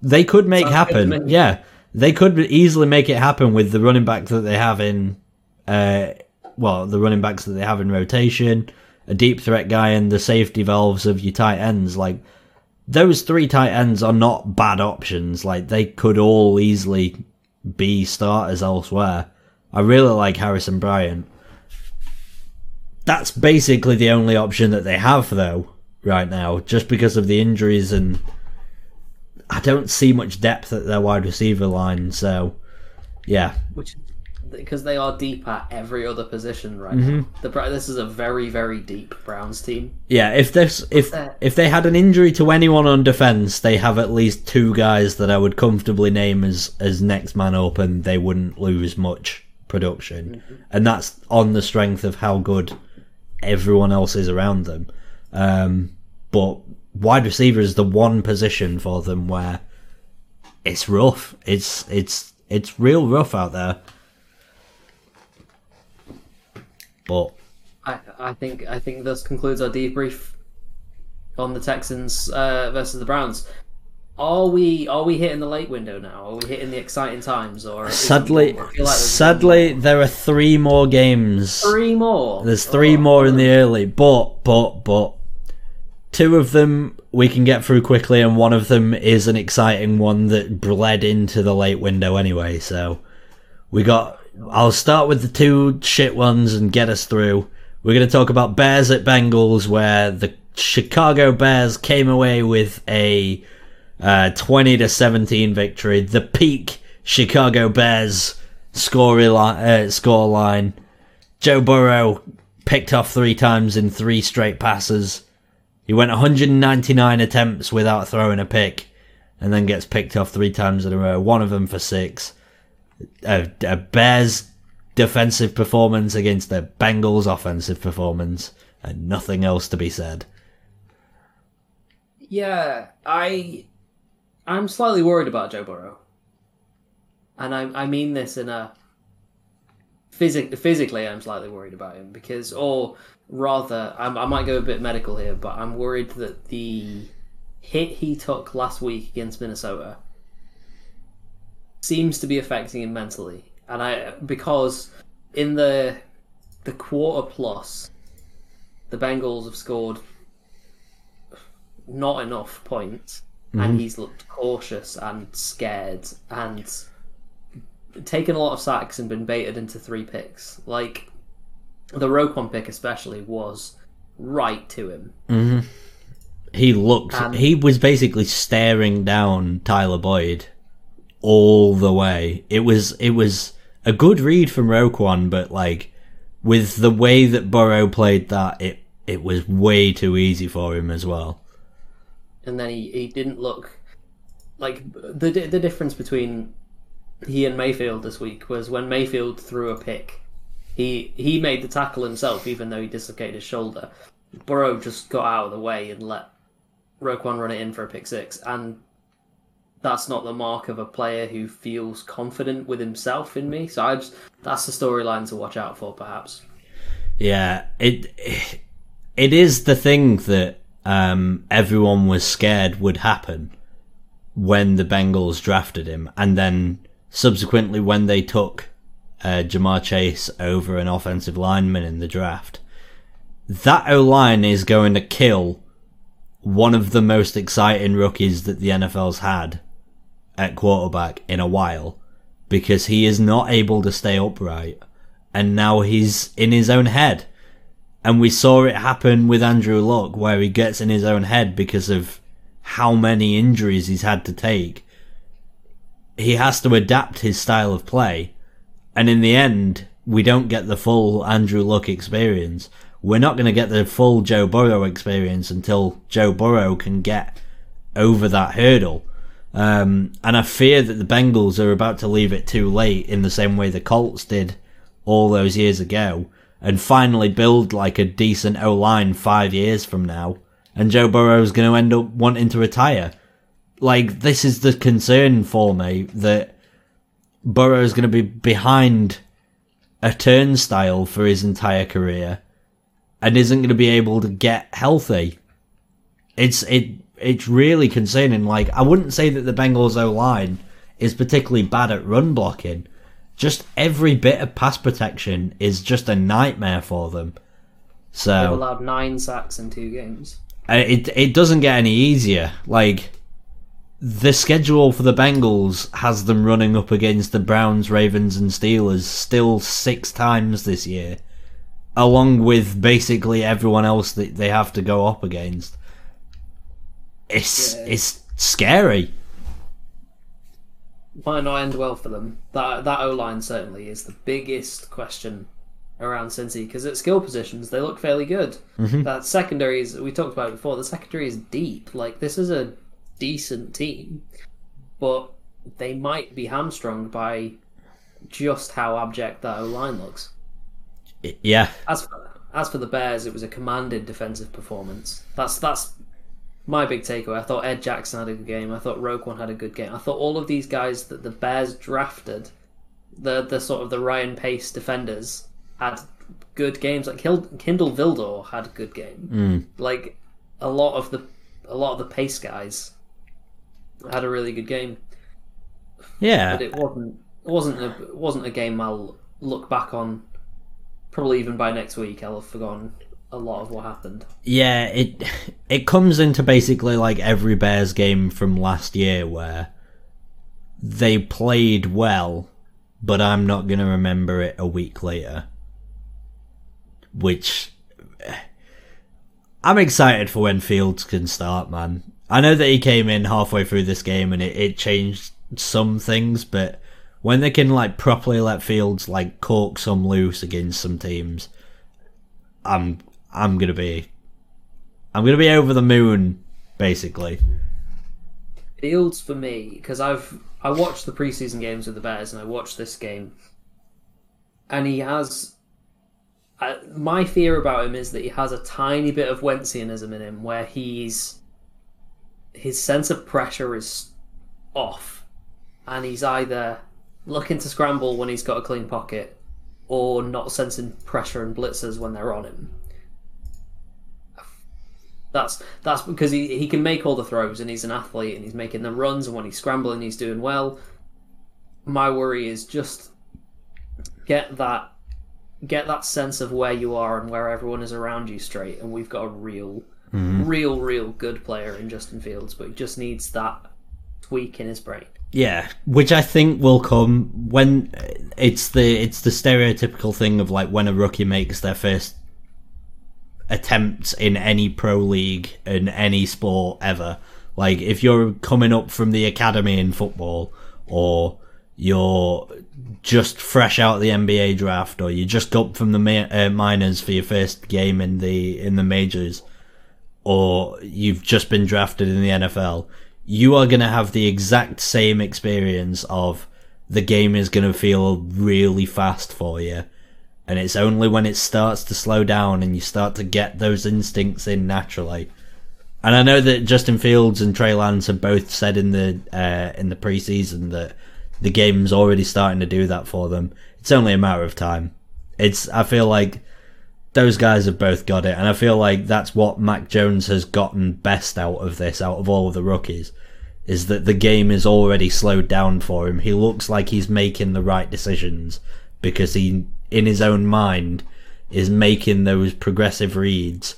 they could make Sounds happen. Yeah, they could easily make it happen with the running back that they have in, uh, well, the running backs that they have in rotation, a deep threat guy, and the safety valves of your tight ends. Like those three tight ends are not bad options. Like they could all easily be starters elsewhere. I really like Harrison Bryant. That's basically the only option that they have though right now, just because of the injuries and I don't see much depth at their wide receiver line. So yeah, which because they are deep at every other position right Mm-hmm. now. The this is a very very deep Browns team. Yeah, if this if if they had an injury to anyone on defense, they have at least two guys that I would comfortably name as as next man up, and they wouldn't lose much production, and that's on the strength of how good everyone else is around them. Um, but wide receiver is the one position for them where it's rough. It's it's it's real rough out there. But I I think I think this concludes our debrief on the Texans uh, versus the Browns. Are we are we hitting the late window now? Are we hitting the exciting times? Or sadly, one more? I feel like sadly, there are three more games. three more. There's three Oh, more in the early, but but but two of them we can get through quickly, and one of them is an exciting one that bled into the late window anyway. So we got. I'll start with the two shit ones and get us through. We're going to talk about Bears at Bengals, where the Chicago Bears came away with a uh, 20 to 17 victory. The peak Chicago Bears uh, score line. Joe Burrow picked off three times in three straight passes. He went 199 attempts without throwing a pick, and then gets picked off three times in a row. One of them for six. A, a Bears defensive performance against the Bengals offensive performance, and nothing else to be said. Yeah, I I'm slightly worried about Joe Burrow, and I I mean this in a physic physically I'm slightly worried about him because, or rather, I'm, I might go a bit medical here, but I'm worried that the hit he took last week against Minnesota seems to be affecting him mentally, and I because in the the quarter plus, the Bengals have scored not enough points, and he's looked cautious and scared and taken a lot of sacks and been baited into three picks. Like the Roquan pick, especially, was right to him. He looked. Um, he was basically staring down Tyler Boyd all the way. It was. It was a good read from Roquan, but like with the way that Burrow played that, it it was way too easy for him as well. And then he, he didn't look like the the difference between he and Mayfield this week was when Mayfield threw a pick, he he made the tackle himself even though he dislocated his shoulder. Burrow just got out of the way and let Roquan run it in for a pick six, and that's not the mark of a player who feels confident with himself in me. So I just that's the storyline to watch out for, perhaps. Yeah, it it is the thing that um, everyone was scared would happen when the Bengals drafted him, and then subsequently when they took uh, Ja'Marr Chase over an offensive lineman in the draft. That O line is going to kill one of the most exciting rookies that the NFL's had at quarterback in a while because he is not able to stay upright and now he's in his own head. And we saw it happen with Andrew Luck where he gets in his own head because of how many injuries he's had to take. He has to adapt his style of play. And in the end, we don't get the full Andrew Luck experience. We're not going to get the full Joe Burrow experience until Joe Burrow can get over that hurdle. Um, and I fear that the Bengals are about to leave it too late in the same way the Colts did all those years ago and finally build like a decent O line five years from now. And Joe Burrow is going to end up wanting to retire. Like, this is the concern for me that Burrow is going to be behind a turnstile for his entire career and isn't going to be able to get healthy. It's it it's really concerning. Like I wouldn't say that the Bengals O line is particularly bad at run blocking. Just every bit of pass protection is just a nightmare for them. So They've allowed nine sacks in two games. Uh, it it doesn't get any easier. Like the schedule for the Bengals has them running up against the Browns, Ravens, and Steelers still six times this year, along with basically everyone else that they have to go up against. It's yeah. it's scary. Might not end well for them. That that O line certainly is the biggest question around Cincy because at skill positions they look fairly good. Mm-hmm. That secondary is we talked about before. The secondary is deep. Like this is a decent team, but they might be hamstrung by just how abject that O line looks. Yeah. As for, as for the Bears, it was a commanded defensive performance. That's that's my big takeaway. I thought Ed Jackson had a good game. I thought Roquan had a good game. I thought all of these guys that the Bears drafted, the the sort of the Ryan Pace defenders, had good games. Like Kindle Vildor had a good game. Mm. Like a lot of the a lot of the Pace guys had a really good game. Yeah, but it wasn't it wasn't a it wasn't a game I'll look back on. Probably even by next week, I'll have forgotten a lot of what happened. Yeah, it it comes into basically like every Bears game from last year where they played well, but I'm not going to remember it a week later. Which I'm excited for when Fields can start, man. I know that he came in halfway through this game and it, it changed some things, but when they can like properly let Fields like cork some loose against some teams, I'm I'm gonna be I'm gonna be over the moon, basically. Fields for me because I've I watched the preseason games with the Bears and I watched this game, and he has. Uh, my fear about him is that he has a tiny bit of Wentzianism in him, where he's his sense of pressure is off, and he's either looking to scramble when he's got a clean pocket, or not sensing pressure and blitzers when they're on him. That's that's because he, he can make all the throws and he's an athlete and he's making the runs and when he's scrambling he's doing well. My worry is just get that get that sense of where you are and where everyone is around you straight and we've got a real mm-hmm. real real good player in Justin Fields but he just needs that tweak in his brain. Yeah, which I think will come when it's the it's the stereotypical thing of like when a rookie makes their first attempts in any pro league in any sport ever. Like if you're coming up from the academy in football or you're just fresh out of the NBA draft, or you just got from the ma- uh, minors for your first game in the in the majors, or you've just been drafted in the NFL, you are going to have the exact same experience of the game is going to feel really fast for you. And it's only when it starts to slow down and you start to get those instincts in naturally. And I know that Justin Fields and Trey Lance have both said in the uh, in the preseason that the game's already starting to do that for them. It's only a matter of time. It's I feel like those guys have both got it, and I feel like that's what Mac Jones has gotten best out of this, out of all of the rookies, is that the game is already slowed down for him. He looks like he's making the right decisions because he, in his own mind, is making those progressive reads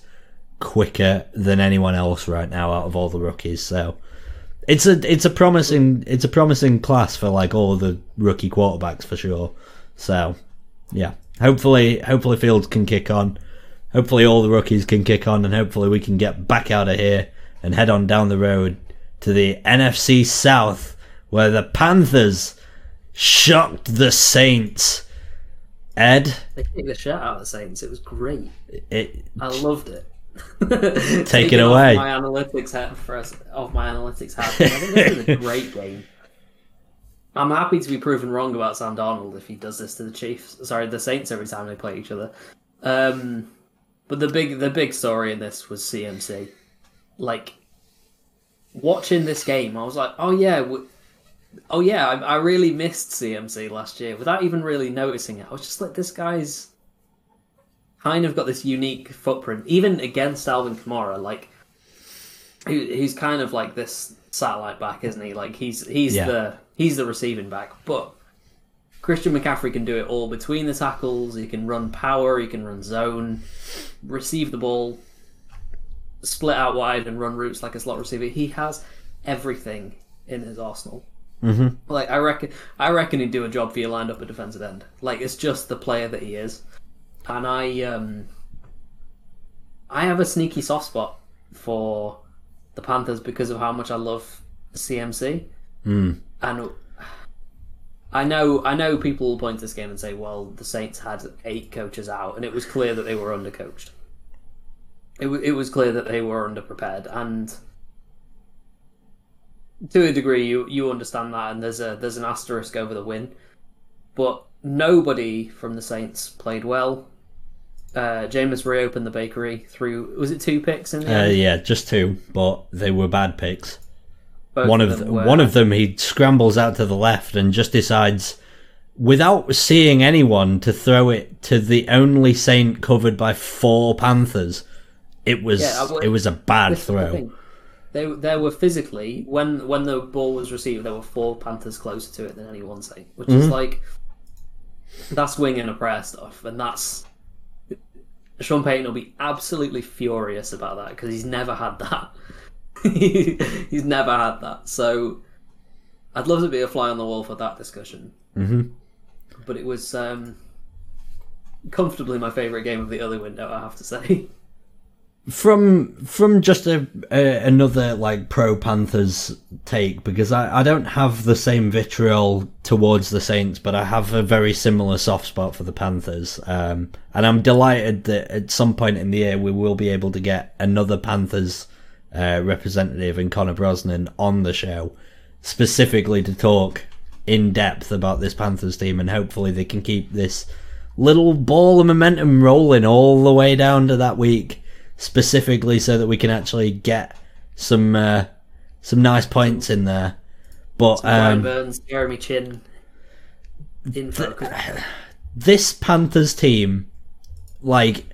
quicker than anyone else right now out of all the rookies. So it's a it's a promising it's a promising class for like all the rookie quarterbacks for sure. So yeah, hopefully hopefully Fields can kick on. Hopefully all the rookies can kick on, and hopefully we can get back out of here and head on down the road to the NFC South, where the Panthers shocked the Saints. Ed, They kicked the shit out of the Saints. It was great. it, I loved it. *laughs* Take it away. My analytics hat for us, off my analytics hat. I think this was a *laughs* great game. I'm happy to be proven wrong about Sam Darnold if he does this to the Chiefs. Sorry, the Saints every time they play each other. Um, but the big the big story in this was CMC. Like watching this game, I was like, oh yeah, oh yeah, I, I really missed CMC last year without even really noticing it. I was just like, this guy's kind of got this unique footprint, even against Alvin Kamara. Like, who, he's kind of like this satellite back, isn't he? Like he's he's Yeah. the he's the receiving back, but Christian McCaffrey can do it all between the tackles. He can run power. He can run zone, receive the ball, split out wide, and run routes like a slot receiver. He has everything in his arsenal. Mhm. Like I reckon, I reckon he'd do a job for you lined up at defensive end. Like it's just the player that he is, and I um, I have a sneaky soft spot for the Panthers because of how much I love CMC, mm, and I know I know people will point to this game and say, well, the Saints had eight coaches out, and it was clear that they were undercoached. It, w- it was clear that they were underprepared, and to a degree, you you understand that, and there's a there's an asterisk over the win, but nobody from the Saints played well. Uh, Jameis reopened the bakery threw was it two picks in the uh, end? yeah, just two, but they were bad picks. Both one of them the, were- one of them he scrambles out to the left and just decides without seeing anyone to throw it to the only saint covered by four panthers it was Yeah, it was a bad This is the throw. They there were physically when when the ball was received, there were four Panthers closer to it than any one Saint, which Mm-hmm. is like that's wing and a prayer stuff, and that's Sean Payton will be absolutely furious about that because he's never had that. *laughs* he's never had that. So I'd love to be a fly on the wall for that discussion. hmm But it was um, comfortably my favorite game of the early window, I have to say. *laughs* from from just a, a another like pro Panthers take because I, I don't have the same vitriol towards the Saints, but I have a very similar soft spot for the Panthers. Um, and I'm delighted that at some point in the year we will be able to get another Panthers uh, representative in Connor Brosnan on the show, specifically to talk in depth about this Panthers team, and hopefully they can keep this little ball of momentum rolling all the way down to that week specifically so that we can actually get some uh, some nice points in there. But Brian um, Burns, Jeremy Chinn, info. *sighs* this Panthers team, like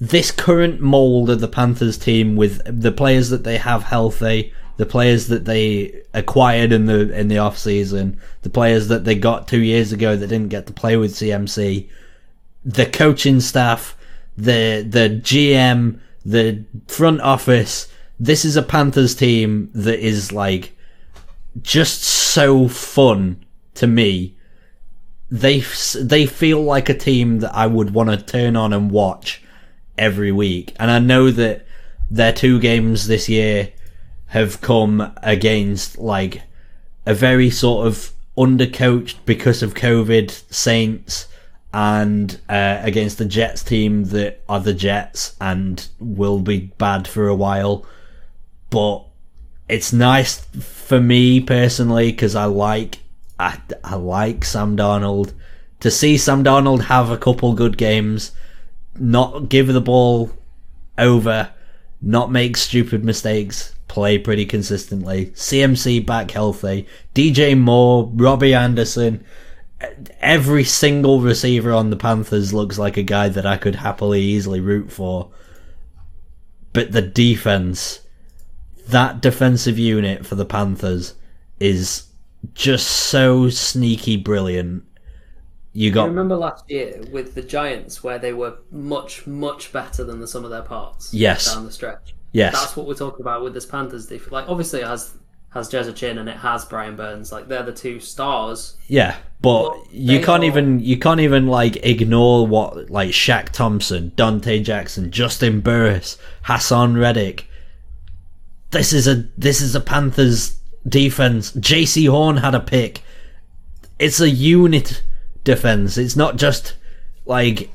this current mold of the Panthers team, with the players that they have healthy, the players that they acquired in the in the off season, the players that they got two years ago that didn't get to play with CMC, the coaching staff, the the GM, the front office. This is a Panthers team that is like just so fun to me they they feel like a team that I would want to turn on and watch every week. And I know that their two games this year have come against like a very sort of undercoached because of COVID Saints and uh, against the Jets team that are the Jets and will be bad for a while. But it's nice for me personally because I like I, I like Sam Darnold to see Sam Darnold have a couple good games, not give the ball over, not make stupid mistakes, play pretty consistently. CMC back healthy, DJ Moore, Robbie Anderson, every single receiver on the Panthers looks like a guy that I could happily easily root for. But the defense, that defensive unit for the Panthers is just so sneaky brilliant. You I got remember last year with the Giants where they were much, much better than the sum of their parts. Yes. Down the stretch. yes, That's what we're talking about with this Panthers defense. Like, obviously, it has has Jezza Chinn and it has Brian Burns. Like, they're the two stars. Yeah, but you can't are- even you can't even like ignore what like Shaq Thompson, Donte Jackson, Juston Burris, Haason Reddick. This is a this is a Panthers defense. Jaycee Horn had a pick. It's a unit defense. It's not just like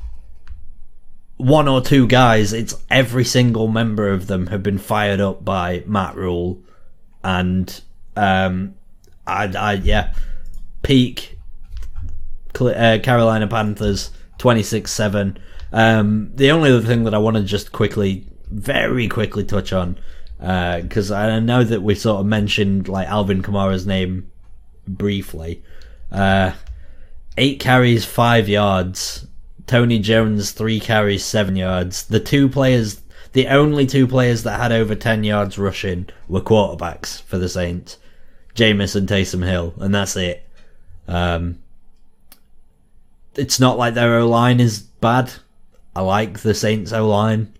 one or two guys. It's every single member of them have been fired up by Matt Rhule, and um, I, I yeah, peak uh, Carolina Panthers 26 7. Um, the only other thing that I want to just quickly, very quickly touch on, because I know that we sort of mentioned like Alvin Kamara's name briefly. Uh, eight carries, five yards. Tony Jones, three carries, seven yards. The two players, the only two players that had over 10 yards rushing were quarterbacks for the Saints. Jameis and Taysom Hill, and that's it. Um, it's not like their O line is bad. I like the Saints O line.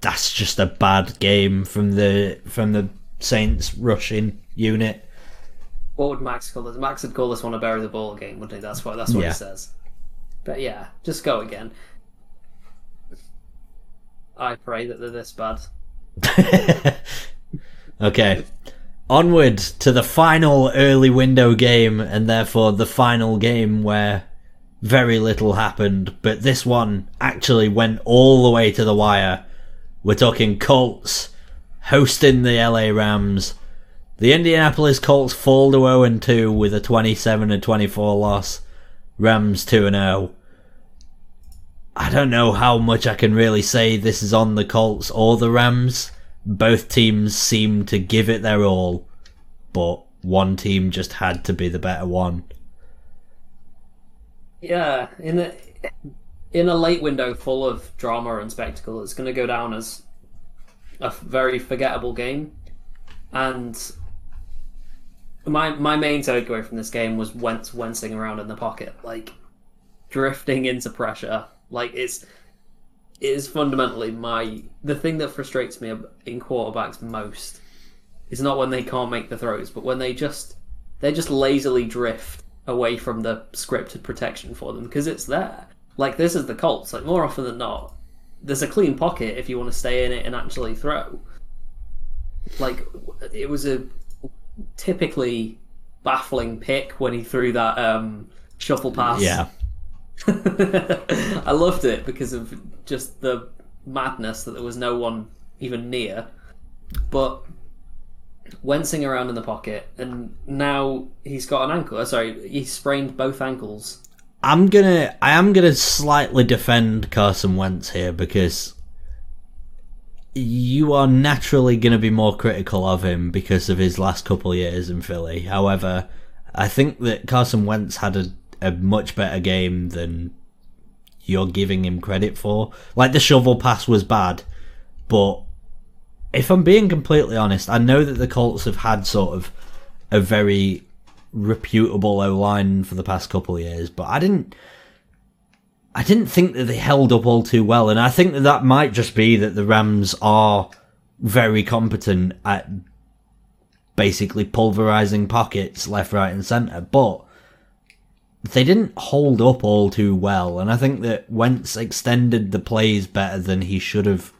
That's just a bad game from the from the Saints rushing unit. What would Max call this? Max would call this one a bury the ball game, wouldn't he? That's what that's what Yeah. he says. But yeah, just go again. I pray that they're this bad. *laughs* okay. Onward to the final early window game, and therefore the final game where very little happened, but this one actually went all the way to the wire. We're talking Colts hosting the LA Rams. The Indianapolis Colts fall to 0 2 with a 27 24 loss. Rams 2 and 0. I don't know how much I can really say this is on the Colts or the Rams. Both teams seem to give it their all, but one team just had to be the better one. Yeah, in a in a late window full of drama and spectacle, it's going to go down as a very forgettable game. And my my main takeaway from this game was Wentz wincing around in the pocket, like drifting into pressure. Like it's it is fundamentally my the thing that frustrates me in quarterbacks most is not when they can't make the throws, but when they just they just lazily drift away from the scripted protection for them because it's there. Like this is the Colts. Like more often than not, there's a clean pocket if you want to stay in it and actually throw. Like it was a typically baffling pick when he threw that um, shuffle pass. Yeah. *laughs* I loved it because of just the madness that there was no one even near. But wincing around in the pocket, and now he's got an ankle. uh, Sorry, he sprained both ankles. I'm gonna I am gonna slightly defend Carson Wentz here because you are naturally gonna be more critical of him because of his last couple of years in Philly. However, I think that Carson Wentz had a, a much better game than you're giving him credit for. Like the shovel pass was bad, but if I'm being completely honest, I know that the Colts have had sort of a very reputable O line for the past couple of years, but I didn't. I didn't think that they held up all too well, and I think that that might just be that the Rams are very competent at basically pulverizing pockets left, right, and center, but they didn't hold up all too well, and I think that Wentz extended the plays better than he should have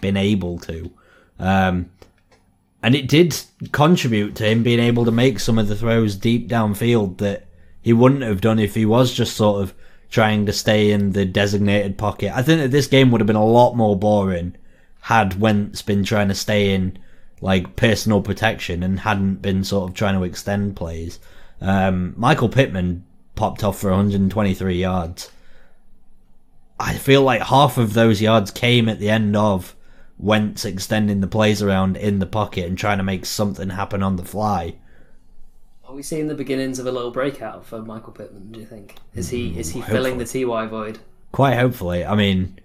been able to. Um, and it did contribute to him being able to make some of the throws deep downfield that he wouldn't have done if he was just sort of trying to stay in the designated pocket. I think that this game would have been a lot more boring had Wentz been trying to stay in like personal protection and hadn't been sort of trying to extend plays. Um, Michael Pittman popped off for 123 yards. I feel like half of those yards came at the end of Wentz extending the plays around in the pocket and trying to make something happen on the fly. Are we seeing the beginnings of a little breakout for Michael Pittman? Do you think is he is he mm, filling the Ty void? Quite hopefully. I mean,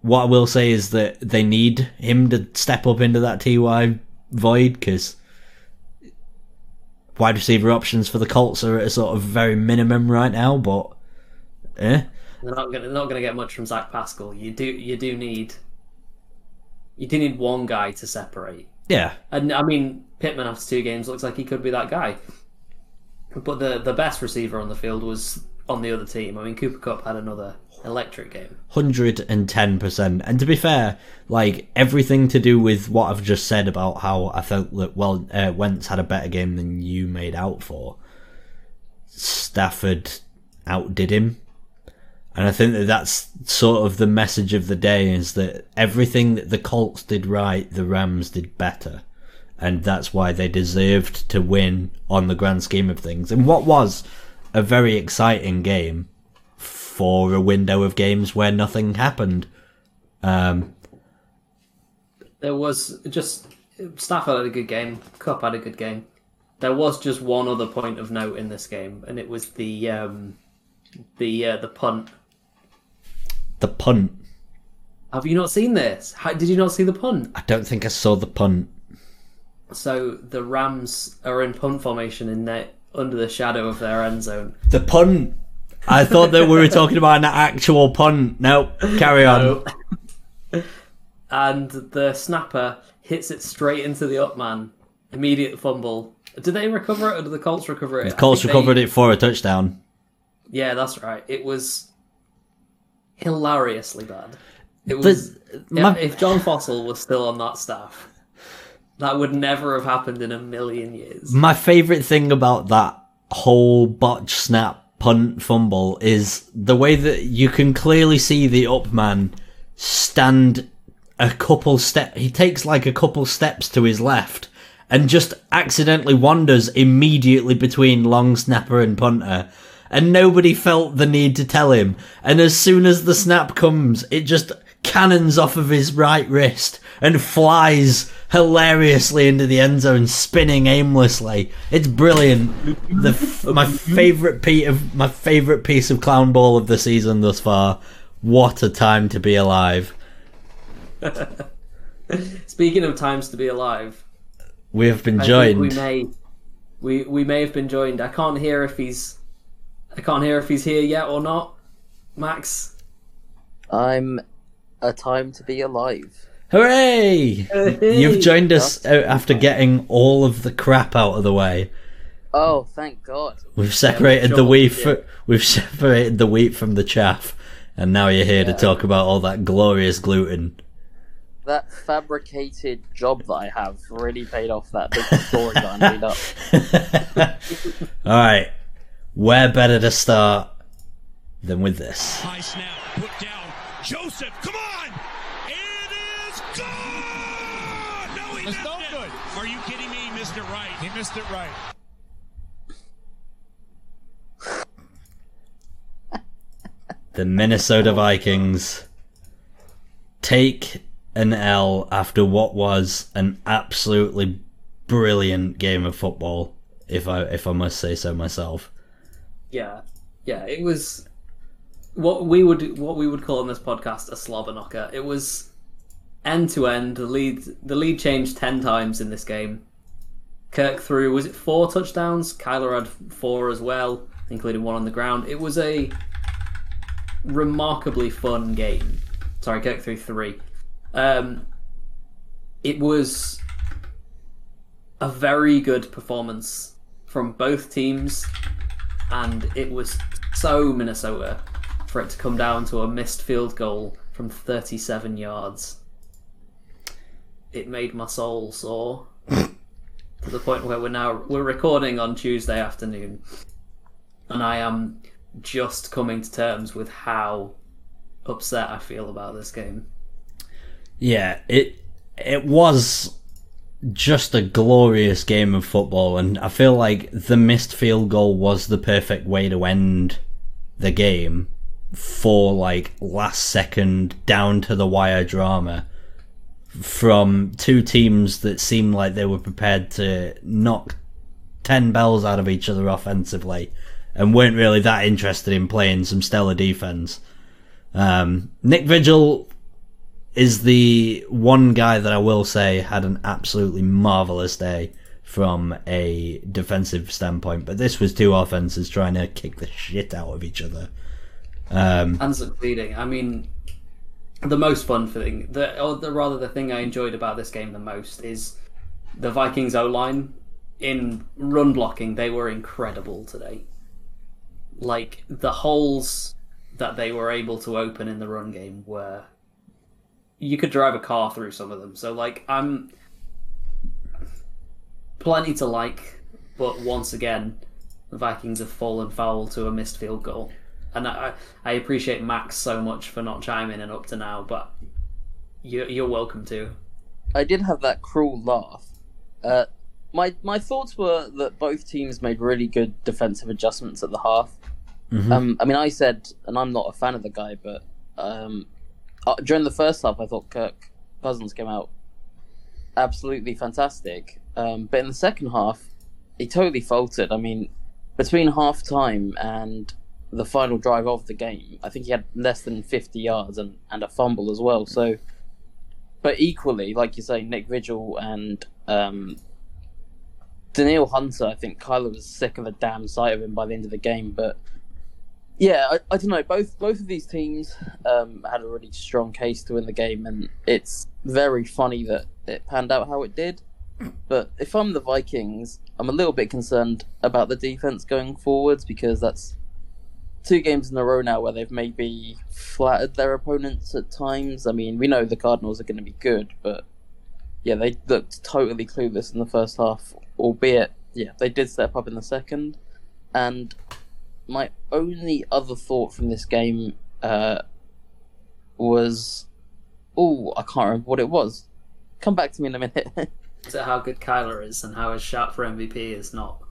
what I will say is that they need him to step up into that Ty void because wide receiver options for the Colts are at a sort of very minimum right now. But eh, They're not gonna not gonna get much from Zach Pascal. You do you do need you do need one guy to separate. yeah, And I mean Pittman after two games looks like he could be that guy. But the the best receiver on the field was on the other team. I mean Cooper Kupp had another electric game. hundred and ten percent. And to be fair, like everything to do with what I've just said about how I felt that well, uh, Wentz had a better game than you made out for. Stafford outdid him, and I think that that's sort of the message of the day is that everything that the Colts did right, the Rams did better. And that's why they deserved to win on the grand scheme of things. And what was a very exciting game for a window of games where nothing happened. Um, There was just Stafford had a good game. Kupp had a good game. There was just one other point of note in this game, and it was the um, the uh, the punt. the punt. Have you not seen this? How, did you not see the punt? I don't think I saw the punt. So the Rams are in punt formation in their under the shadow of their end zone. The punt. I thought that we were talking about an actual punt. No, carry on. and the snapper hits it straight into the up man. Immediate fumble. Did they recover it or did the Colts recover it? The Colts recovered it for a touchdown. Yeah, that's right. It was hilariously bad. It was. My- if John Fassel was still on that staff, that would never have happened in a million years. My favourite thing about that whole botch snap punt fumble is the way that you can clearly see the up man stand a couple step he takes like a couple steps to his left and just accidentally wanders immediately between long snapper and punter and nobody felt the need to tell him and as soon as the snap comes it just cannons off of his right wrist and flies hilariously into the end zone, spinning aimlessly. It's brilliant. The f- my favorite piece of my favorite piece of clown ball of the season thus far. What a time to be alive! *laughs* Speaking of times to be alive, We have been joined. we may we we may have been joined. I can't hear if he's I can't hear if he's here yet or not. Max, I'm a time to be alive. Hooray! You've joined us out after getting all of the crap out of the way. Oh, thank God. We've separated sure, the wheat. fr- we've *laughs* separated the wheat from the chaff, and now you're here to talk about all that glorious gluten. That fabricated job that I have really paid off that big story that I made up. *laughs* All right, where better to start than with this? High snap, put down. Joseph, come on! It is gone! No, he It's missed no it. good. Are you kidding me? He missed it right. He missed it right. The Minnesota Vikings take an L after what was an absolutely brilliant game of football, if I if I must say so myself. yeah, yeah, it was what we would what we would call in this podcast a slobber knocker. It was end to end. The lead the lead changed ten times in this game. Kirk threw was it four touchdowns? Kyler had four as well, including one on the ground. It was a remarkably fun game. Sorry, Kirk threw three. Um, it was a very good performance from both teams, and it was so Minnesota for it to come down to a missed field goal from 37 yards. It made my soul sore. *laughs* to the point where we're now we're recording on Tuesday afternoon, and I am just coming to terms with how upset I feel about this game. Yeah, it it was just a glorious game of football, and I feel like the missed field goal was the perfect way to end the game for like last second down to the wire drama from two teams that seemed like they were prepared to knock 10 bells out of each other offensively and weren't really that interested in playing some stellar defense. Um, Nick Vigil is the one guy that I will say had an absolutely marvelous day from a defensive standpoint, but this was two offenses trying to kick the shit out of each other. Um, and succeeding. I mean, the most fun thing, the or the, rather the thing I enjoyed about this game the most is the Vikings O line in run blocking. They were incredible today. Like the holes that they were able to open in the run game were you could drive a car through some of them. So like I'm plenty to like, but once again, the Vikings have fallen foul to a missed field goal. And I, I appreciate Max so much for not chiming in up to now, but you're, you're welcome to. I did have that cruel laugh. Uh, my my thoughts were that both teams made really good defensive adjustments at the half. mhm. Um, I mean, I said, and I'm not a fan of the guy, but um, uh, during the first half, I thought Kirk Cousins came out absolutely fantastic. Um, but in the second half, he totally faltered. I mean, between half time and the final drive of the game, I think he had less than 50 yards and, and a fumble as well. So, but equally, like you say, Nick Vigil and um, Danielle Hunter, I think Kyler was sick of the damn sight of him by the end of the game. But yeah, I, I don't know. Both both of these teams um, had a really strong case to win the game, and it's very funny that it panned out how it did. But if I'm the Vikings, I'm a little bit concerned about the defense going forwards because that's two games in a row now where they've maybe flattered their opponents at times. I mean, we know the Cardinals are going to be good, but yeah, they looked totally clueless in the first half, albeit, yeah, they did step up in the second. And my only other thought from this game uh, was, oh, I can't remember what it was. Come back to me in a minute. *laughs* To how good Kyler is and how his shot for MVP is not.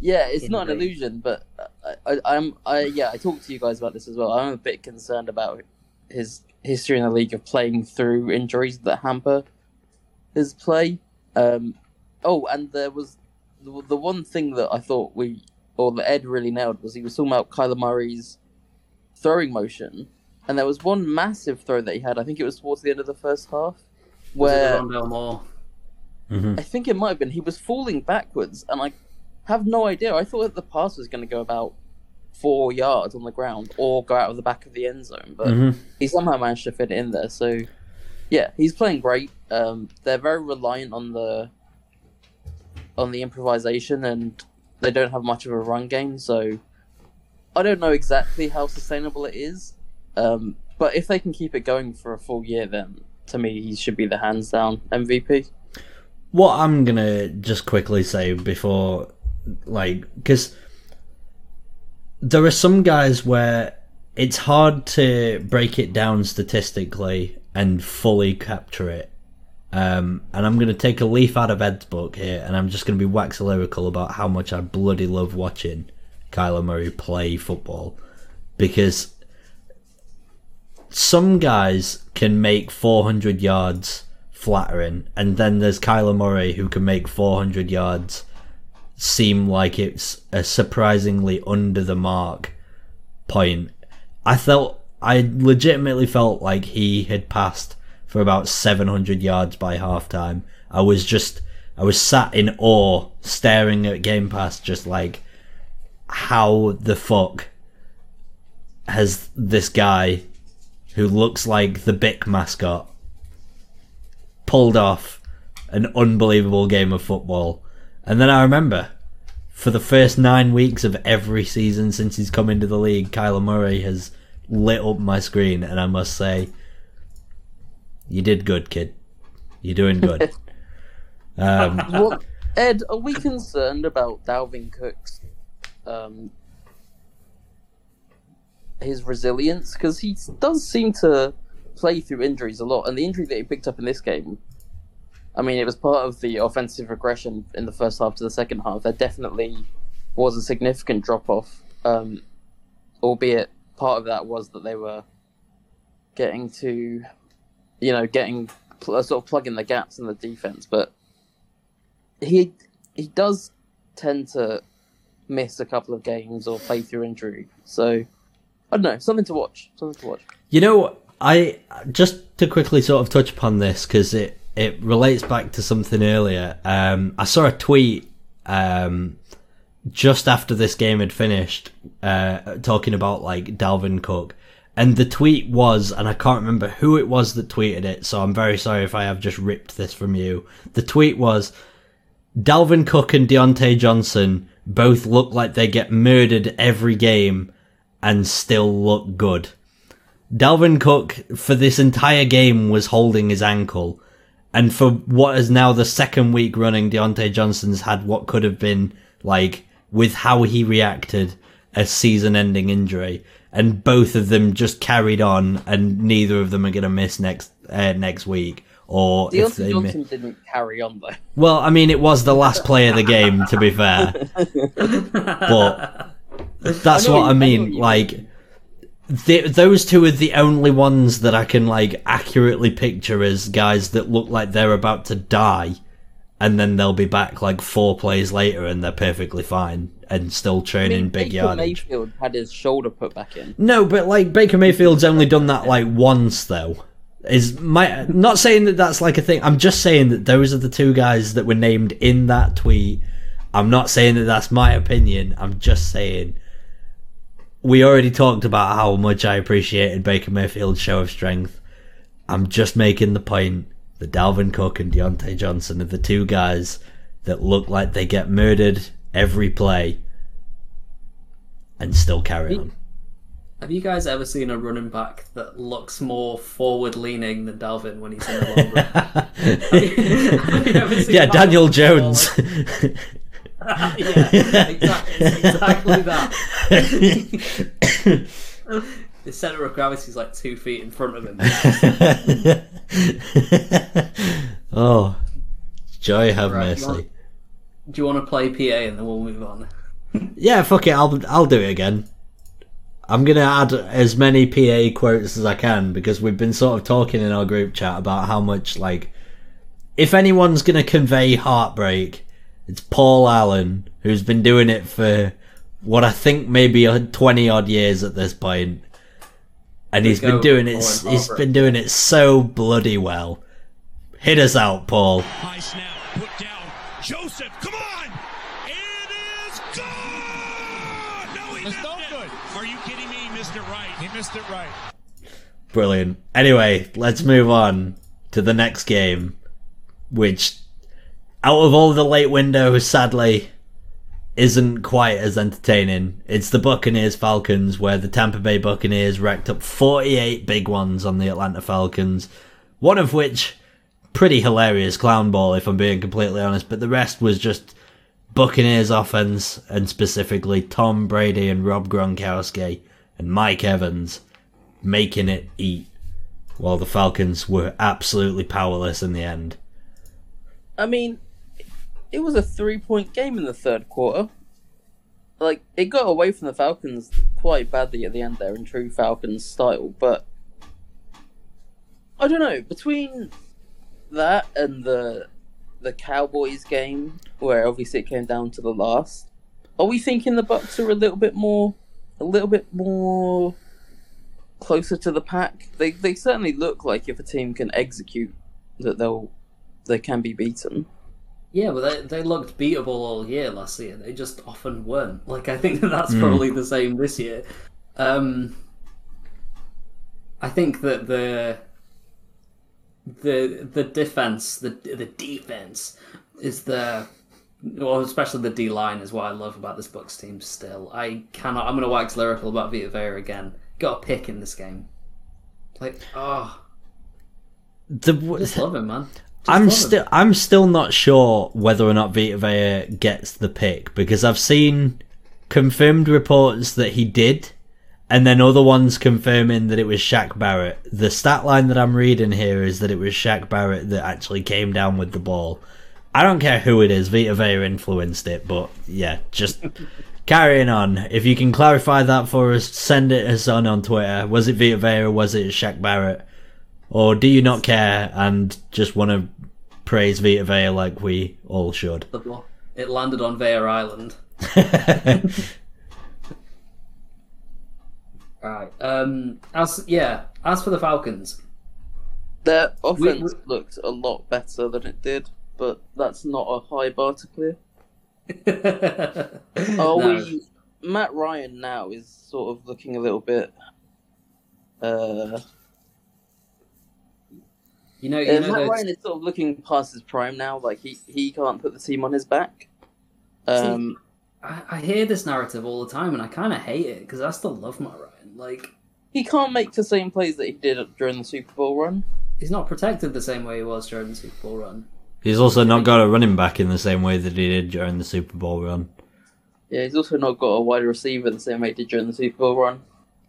Yeah, it's not an illusion, but I, I, I'm, I, yeah, I talked to you guys about this as well. I'm a bit concerned about his history in the league of playing through injuries that hamper his play. Um, oh, and there was the, the one thing that I thought we, or that Ed really nailed was he was talking about Kyler Murray's throwing motion, and there was one massive throw that he had. I think it was towards the end of the first half, Was it where Rondale Moore? mhm. I think it might have been. He was falling backwards, and I have no idea. I thought that the pass was going to go about four yards on the ground or go out of the back of the end zone, but Mhm. he somehow managed to fit it in there. So, yeah, he's playing great. Um, they're very reliant on the on the improvisation, and they don't have much of a run game. So, I don't know exactly how sustainable it is. Um, but if they can keep it going for a full year, then to me, he should be the hands down MVP. what I'm gonna just quickly say before, like, because there are some guys where it's hard to break it down statistically and fully capture it. Um, and I'm gonna take a leaf out of Ed's book here, and I'm just gonna be wax lyrical about how much I bloody love watching Kyler Murray play football because some guys can make 400 yards flattering, and then there's Kyler Murray who can make 400 yards seem like it's a surprisingly under the mark point. I felt, I legitimately felt like he had passed for about 700 yards by halftime. I was just, I was sat in awe, staring at Game Pass, just like, how the fuck has this guy who looks like the Bic mascot pulled off an unbelievable game of football. And then I remember for the first nine weeks of every season since he's come into the league, Kyler Murray has lit up my screen, and I must say, you did good, kid. You're doing good. *laughs* um, What Ed, are we concerned about Dalvin Cook's um, his resilience? Because he does seem to play through injuries a lot, and the injury that he picked up in this game, I mean, it was part of the offensive regression in the first half to the second half. There definitely was a significant drop off, um, albeit part of that was that they were getting to, you know, getting pl- sort of plugging the gaps in the defense, but he he does tend to miss a couple of games or play through injury. So I don't know, something to watch. Something to watch. You know, I just to quickly sort of touch upon this because it it relates back to something earlier. Um, I saw a tweet um, just after this game had finished, uh, talking about like Dalvin Cook, and the tweet was, and I can't remember who it was that tweeted it, so I'm very sorry if I have just ripped this from you. The tweet was, Dalvin Cook and Diontae Johnson both look like they get murdered every game and still look good. Dalvin Cook for this entire game was holding his ankle, and for what is now the second week running, Diontae Johnson's had what could have been like with how he reacted a season-ending injury, and both of them just carried on, and neither of them are going to miss next uh, next week. Or if Diontae they mi- Johnson didn't carry on though. well, I mean, it was the last play of the game, to be fair. *laughs* but that's I what I mean. like, the, those two are the only ones that I can like accurately picture as guys that look like they're about to die, and then they'll be back like four plays later and they're perfectly fine and still I training mean, big Baker yardage. Mayfield had his shoulder put back in. No, but like Baker Mayfield's only done that like once though. Is my not saying that that's like a thing. I'm just saying that those are the two guys that were named in that tweet. I'm not saying that that's my opinion. I'm just saying we already talked about how much I appreciated Baker Mayfield's show of strength. I'm just making the point that Dalvin Cook and Diontae Johnson are the two guys that look like they get murdered every play and still carry on. Have you guys ever seen a running back that looks more forward-leaning than Dalvin when he's in the long run? *laughs* Have you ever seen yeah, Daniel one? Jones. *laughs* *laughs* yeah, exactly, exactly that. *laughs* the center of gravity is like two feet in front of him. *laughs* oh, joy have Right, you mercy. want- Do you want to play PA and then we'll move on? Yeah, fuck it. I'll I'll do it again. I'm gonna add as many PA quotes as I can because we've been sort of talking in our group chat about how much like if anyone's gonna convey heartbreak, it's Paul Allen who's been doing it for what I think maybe a twenty odd years at this point, and he's been doing it. Paul and He's Heartbreak. been doing it so bloody well. Hit us out, Paul. High snap, put down. Joseph, come on! It is gone! No, he missed no it. good. Are you kidding me? He missed it right. He missed it right. Brilliant. Anyway, let's move on to the next game, which, out of all the late windows, sadly, isn't quite as entertaining. It's the Buccaneers Falcons, where the Tampa Bay Buccaneers racked up 48 big ones on the Atlanta Falcons, one of which pretty hilarious clown ball, if I'm being completely honest, but the rest was just Buccaneers offense, and specifically Tom Brady and Rob Gronkowski and Mike Evans making it eat, while the Falcons were absolutely powerless in the end. I mean, it was a three point game in the third quarter. Like, it got away from the Falcons quite badly at the end there in true Falcons style, but I don't know. Between that and the the Cowboys game, where obviously it came down to the last, are we thinking the Bucks are a little bit more, a little bit more closer to the pack? They they certainly look like if a team can execute, that they'll they can be beaten. Yeah, but they, they looked beatable all year last year. They just often weren't. Like I think that *laughs* that's probably the same this year. Um, I think that the the the defense, the the defense, is the well, especially the D line is what I love about this Bucks team. Still, I cannot. I'm going to wax lyrical about Vita Vea again. Got a pick in this game. Like, oh, The just love him, man. I'm still I'm still not sure whether or not Vita Vea gets the pick because I've seen confirmed reports that he did, and then other ones confirming that it was Shaq Barrett. The stat line that I'm reading here is that it was Shaq Barrett that actually came down with the ball. I don't care who it is. Vita Vea influenced it, but yeah, just *laughs* carrying on. If you can clarify that for us, send it us on on Twitter. Was it Vita Vea or was it Shaq Barrett? Or do you not care and just want to praise Vita Vea like we all should? It landed on Vea Island. *laughs* Right. Um. As yeah. As for the Falcons, Their offense we- looked a lot better than it did, but that's not a high bar to clear. *laughs* Are No. we? Matt Ryan now is sort of looking a little bit. Uh, You know. You uh, know Matt those- Ryan is sort of looking past his prime now. Like he he can't put the team on his back. Um, I, I hear this narrative all the time, and I kind of hate it because I still love Matt Ryan. Like he can't make the same plays that he did during the Super Bowl run. he's not protected the same way he was during the Super Bowl run. He's also not got a running back in the same way that he did during the Super Bowl run. Yeah, he's also not got a wide receiver the same way he did during the Super Bowl run.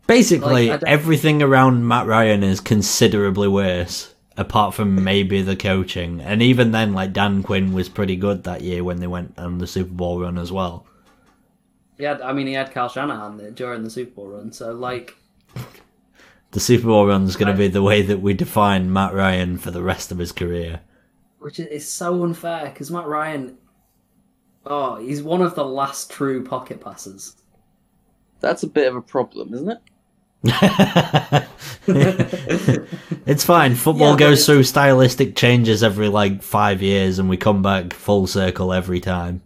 Basically, Like, everything around Matt Ryan is considerably worse, apart from maybe the coaching. And even then, like Dan Quinn was pretty good that year when they went on the Super Bowl run as well. Yeah, I mean, he had Kyle Shanahan during the Super Bowl run, so like, *laughs* The Super Bowl run is going to be the way that we define Matt Ryan for the rest of his career. which is, is so unfair because Matt Ryan, oh, he's one of the last true pocket passers. That's a bit of a problem, isn't it? *laughs* it's fine. Football Yeah, goes through stylistic changes every like five years, and we come back full circle every time.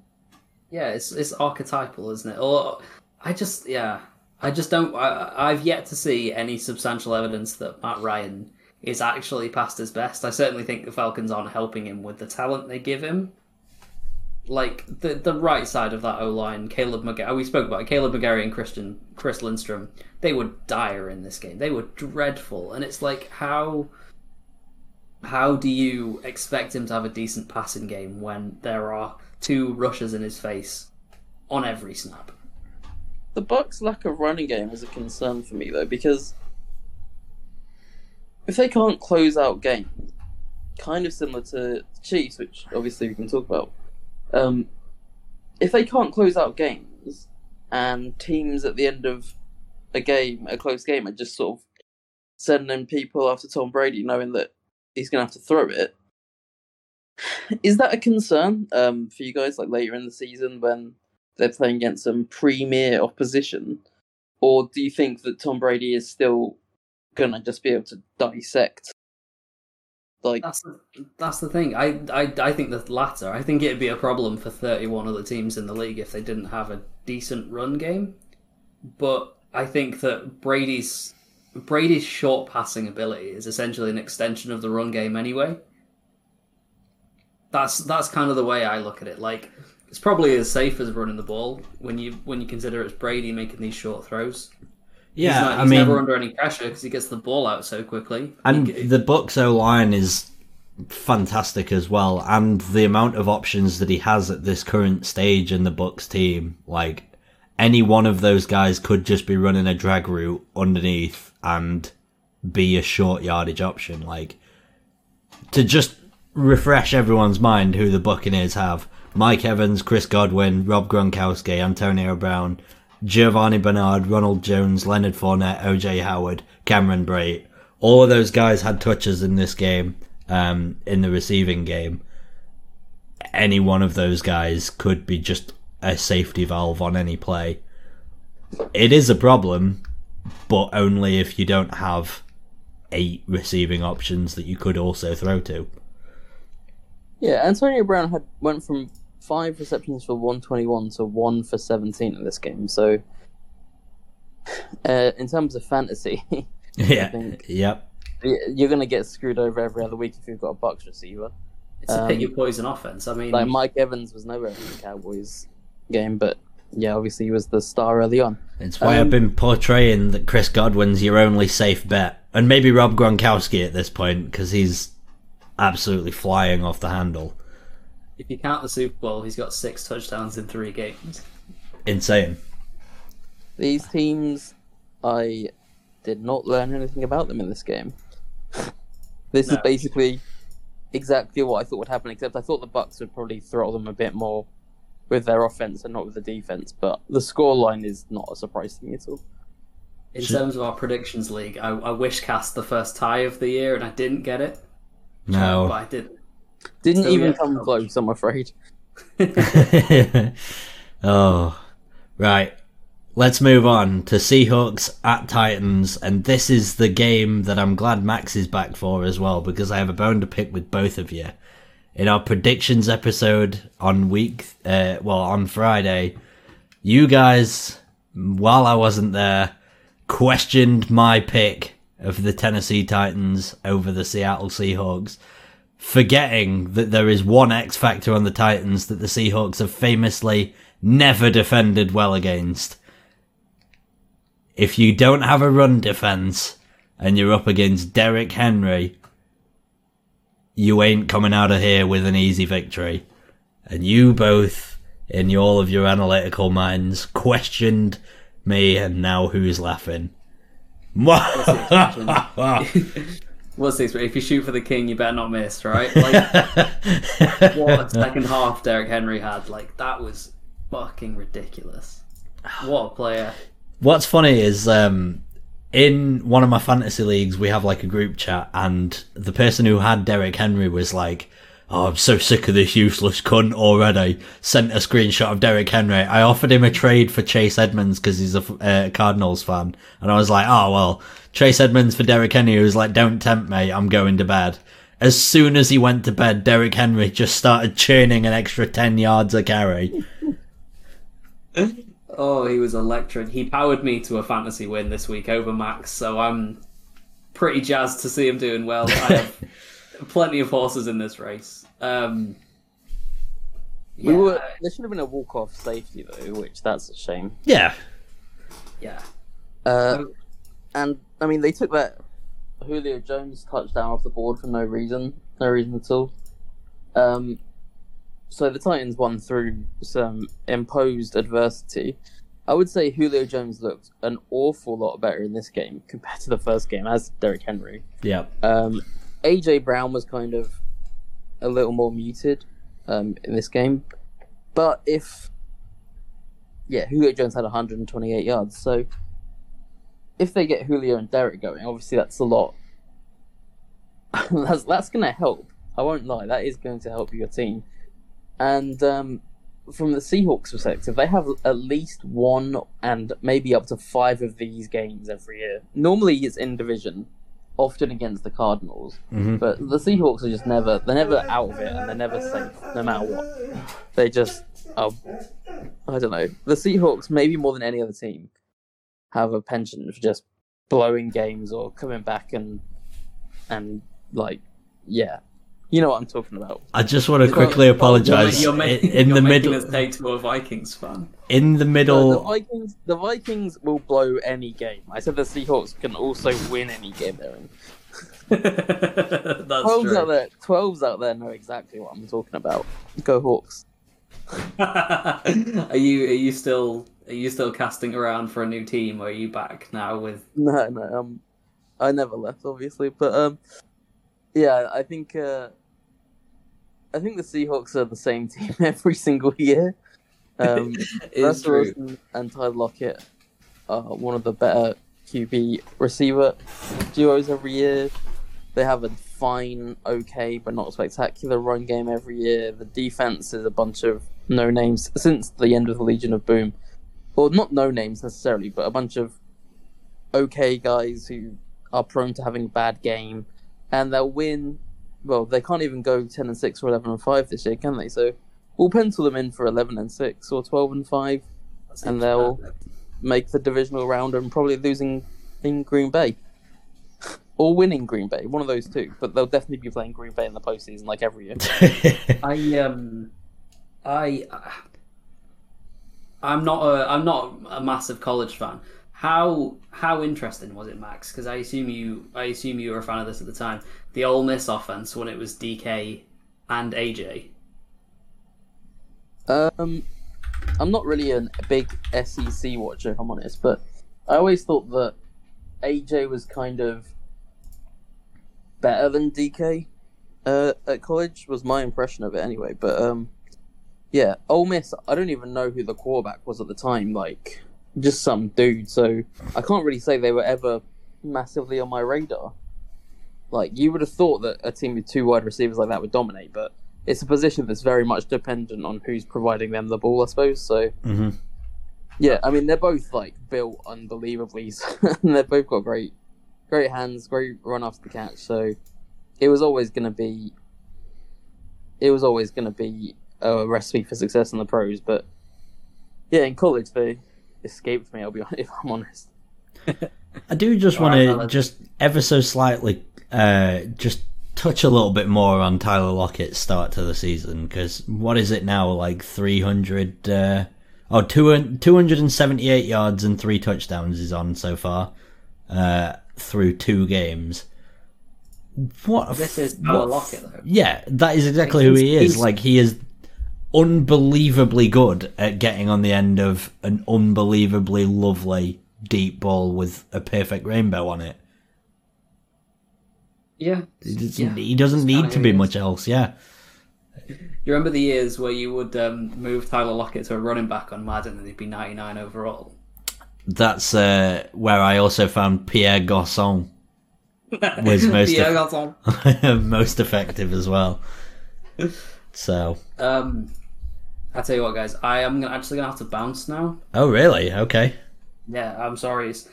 Yeah, it's it's archetypal, isn't it? Or I just yeah, I just don't. I, I've yet to see any substantial evidence that Matt Ryan is actually past his best. I certainly think the Falcons aren't helping him with the talent they give him. Like the the right side of that O line, Kaleb McGary. Oh, we spoke about it, Kaleb McGary and Christian Chris Lindstrom. They were dire in this game. They were dreadful, and it's like how how do you expect him to have a decent passing game when there are two rushes in his face on every snap? The Bucks' lack of running game is a concern for me though, because if they can't close out games, kind of similar to the Chiefs, which obviously we can talk about, um, if they can't close out games and teams at the end of a game, a close game, are just sort of sending people after Tom Brady, knowing that he's going to have to throw it. Is that a concern um, for you guys, like later in the season when they're playing against some premier opposition, or do you think that Tom Brady is still gonna just be able to dissect? Like, That's the, that's the thing. I, I I think the latter. I think it'd be a problem for 31 other teams in the league if they didn't have a decent run game. But I think that Brady's Brady's short passing ability is essentially an extension of the run game anyway. That's that's kind of the way I look at it. Like it's probably as safe as running the ball when you when you consider it's Brady making these short throws. Yeah, he's, not, I mean, never under any pressure because he gets the ball out so quickly. and He- the Bucks O line is fantastic as well, and the amount of options that he has at this current stage in the Bucks team, like any one of those guys could just be running a drag route underneath and be a short yardage option. Like to just refresh everyone's mind who the Buccaneers have. Mike Evans, Chris Godwin, Rob Gronkowski, Antonio Brown, Giovani Bernard, Ronald Jones, Leonard Fournette, OJ Howard, Cameron Brate. All of those guys had touches in this game, um, in the receiving game. Any one of those guys could be just a safety valve on any play. It is a problem, but only if you don't have eight receiving options that you could also throw to. yeah, Antonio Brown had went from five receptions for one twenty one to one for seventeen in this game. So, uh, in terms of fantasy, *laughs* Yeah. think- Yep. you're gonna get screwed over every other week if you've got a Bucks receiver. It's a pick Um, your poison offense. I mean, Like Mike Evans was nowhere in the Cowboys game, but yeah, obviously he was the star early on. It's why Um, I've been portraying that Chris Godwin's your only safe bet, and maybe Rob Gronkowski at this point because he's absolutely flying off the handle. If you count the Super Bowl, he's got six touchdowns in three games. Insane. These teams, I did not learn anything about them in this game. this is basically exactly what I thought would happen, except I thought the Bucks would probably throttle them a bit more with their offense and not with the defense. But the scoreline is not a surprise to me at all. In terms of our predictions league, I, I wish cast the first tie of the year and I didn't get it. No, but I did. Didn't So, even yeah. come close, I'm afraid. *laughs* oh, right. Let's move on to Seahawks at Titans, and this is the game that I'm glad Max is back for as well because I have a bone to pick with both of you. In our predictions episode on week, uh, well, on Friday, you guys, while I wasn't there, questioned my pick of the Tennessee Titans over the Seattle Seahawks forgetting that there is one X factor on the Titans that the Seahawks have famously never defended well against. If you don't have a run defense and you're up against Derrick Henry, you ain't coming out of here with an easy victory. And you both, in all of your analytical minds, questioned me, and now who's laughing? *laughs* *laughs* What's this? If you shoot for the king, you better not miss, right? Like, *laughs* what a second half Derrick Henry had. Like, that was fucking ridiculous. What a player. What's funny is um, in one of my fantasy leagues, we have like a group chat, and the person who had Derrick Henry was like, "Oh, I'm so sick of this useless cunt already." Sent a screenshot of Derrick Henry. I offered him a trade for Chase Edmonds because he's a uh, Cardinals fan, and I was like, "Oh well, Chase Edmonds for Derrick Henry." He was like, "Don't tempt me. I'm going to bed." As soon as he went to bed, Derrick Henry just started churning an extra ten yards a carry. Oh, he was electric. He powered me to a fantasy win this week over Max, so I'm pretty jazzed to see him doing well. *laughs* I have plenty of horses in this race. Um, We were there should have been a walk off safety though, which that's a shame. Yeah, yeah. Uh, and I mean they took that Julio Jones touchdown off the board for no reason, no reason at all. Um, so the Titans won through some imposed adversity. I would say Julio Jones looked an awful lot better in this game compared to the first game, as Derrick Henry. yeah. Um, AJ Brown was kind of a little more muted um, in this game, but if yeah, Julio Jones had 128 yards, so if they get Julio and Derrick going, obviously that's a lot. *laughs* that's that's going to help. I won't lie, that is going to help your team. And um, from the Seahawks' perspective, they have at least one and maybe up to five of these games every year. Normally, it's in division, often against the Cardinals. Mhm. But the Seahawks are just never they're never out of it and they're never safe, no matter what. They just oh I don't know. The Seahawks, maybe more than any other team, have a penchant for just blowing games or coming back and and like yeah. You know what I'm talking about. I just want to quickly apologize. You're, ma- in, you're the making middle, us to a Vikings fan. in the The, middle, the Vikings the Vikings will blow any game. I said the Seahawks can also win any game they're in. *laughs* That's Twelves true. out there twelves out there know exactly what I'm talking about. Go Hawks. *laughs* are you are you still are you still casting around for a new team or are you back now with *laughs* No, no, um, I never left, obviously, but um, yeah, I think uh, I think the Seahawks are the same *laughs* team every single year. Um, *laughs* Russell. Wilson and Tyler Lockett are one of the better QB receiver duos every year. They have a fine, okay, but not spectacular run game every year. The defense is a bunch of no names since the end of the Legion of Boom. Well, not no names necessarily, but a bunch of okay guys who are prone to having a bad game, and they'll win. Well, they can't even go ten and six or eleven and five this year, can they? So we'll pencil them in for eleven and six or twelve and five, and they'll- perfect. make the divisional round, and probably losing in Green Bay. *laughs* Or winning Green Bay, one of those two. But they'll definitely be playing Green Bay in the postseason, like every year. *laughs* I um, I I'm not a I'm not a massive college fan. How how interesting was it, Max? Because I assume you I assume you were a fan of this at the time. The Ole Miss offense when it was DK and AJ. Um, I'm not really a big SEC watcher, if I'm honest, but I always thought that AJ was kind of better than DK uh, at college. Was my impression of it anyway. But um, yeah, Ole Miss. I don't even know who the quarterback was at the time. Like just some dude. So I can't really say they were ever massively on my radar. Like you would have thought that a team with two wide receivers like that would dominate, but it's a position that's very much dependent on who's providing them the ball, I suppose. So Mhm. yeah, I mean they're both like built unbelievably, *laughs* and they've both got great, great hands, great run after the catch. So it was always going to be, it was always going to be a recipe for success in the pros. But yeah, in college they escaped me. I'll be *laughs* honest, if I'm honest. I do just want right, to just ever so slightly uh, just touch a little bit more on Tyler Lockett's start to the season because what is it now like 300 uh, oh 200 278 yards and three touchdowns is on so far uh, through two games. What This f- is Tyler what f- Lockett though. Yeah, that is exactly who he is. Like he is unbelievably good at getting on the end of an unbelievably lovely deep ball with a perfect rainbow on it. Yeah. He doesn't, Yeah, he doesn't need to be much else. Yeah, You remember the years where you would um, move Tyler Lockett to a running back on Madden and he'd be 99 overall? that's uh, where I also found Pierre Garçon *laughs* was most Pierre Garçon. *laughs* most effective as well. So, Um, I tell you what, guys, I am actually gonna have to bounce now. oh really? Okay. Yeah, I'm sorry. It's,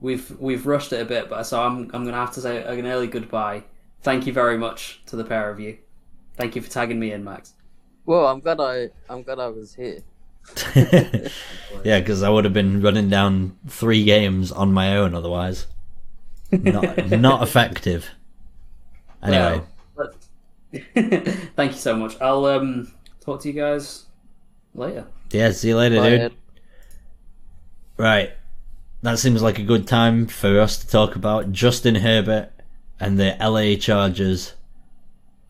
we've we've rushed it a bit, but so I'm I'm gonna have to say an early goodbye. Thank you very much to the pair of you. Thank you for tagging me in, Max. Well, I'm glad I I'm glad I was here. *laughs* yeah, because I would have been running down three games on my own otherwise. Not *laughs* not effective. Anyway, Well, *laughs* thank you so much. I'll um talk to you guys later. yeah. See you later, Bye, dude. Ed. Right. That seems like a good time for us to talk about Justin Herbert and the LA Chargers.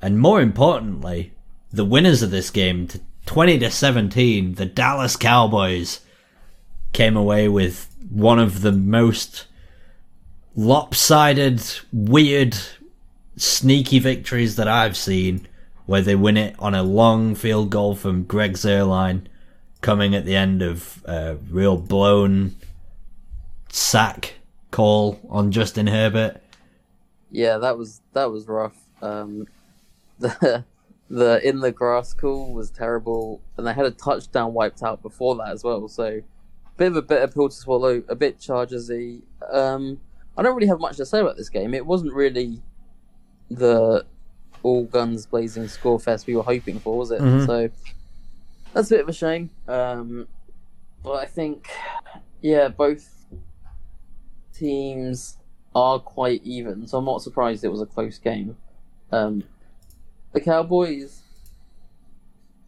And more importantly, the winners of this game to 20 to 17, the Dallas Cowboys came away with one of the most lopsided, weird, sneaky victories that I've seen where they win it on a long field goal from Greg Zuerlein coming at the end of a real blown sack call on Justin Herbert. Yeah, that was that was rough. Um, *laughs* the the in the grass call was terrible, and they had a touchdown wiped out before that as well. So, bit of a bitter pill to swallow. A bit Chargersy. Um, I don't really have much to say about this game. It wasn't really the all guns blazing score fest we were hoping for, was it? Mhm. So that's a bit of a shame. Um, but I think, yeah, both teams are quite even, so I'm not surprised it was a close game. Um, the Cowboys,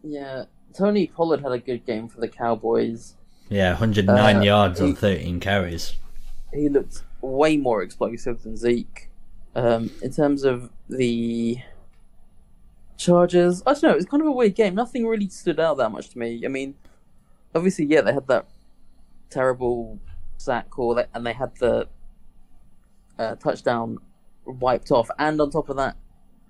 yeah, Tony Pollard had a good game for the Cowboys. Yeah, 109 Uh, yards on 13 carries. He looked way more explosive than Zeke. Um, in terms of the Chargers, I don't know. It was kind of a weird game. Nothing really stood out that much to me. I mean, obviously, yeah, they had that terrible sack call, and they had the uh, touchdown wiped off, and on top of that,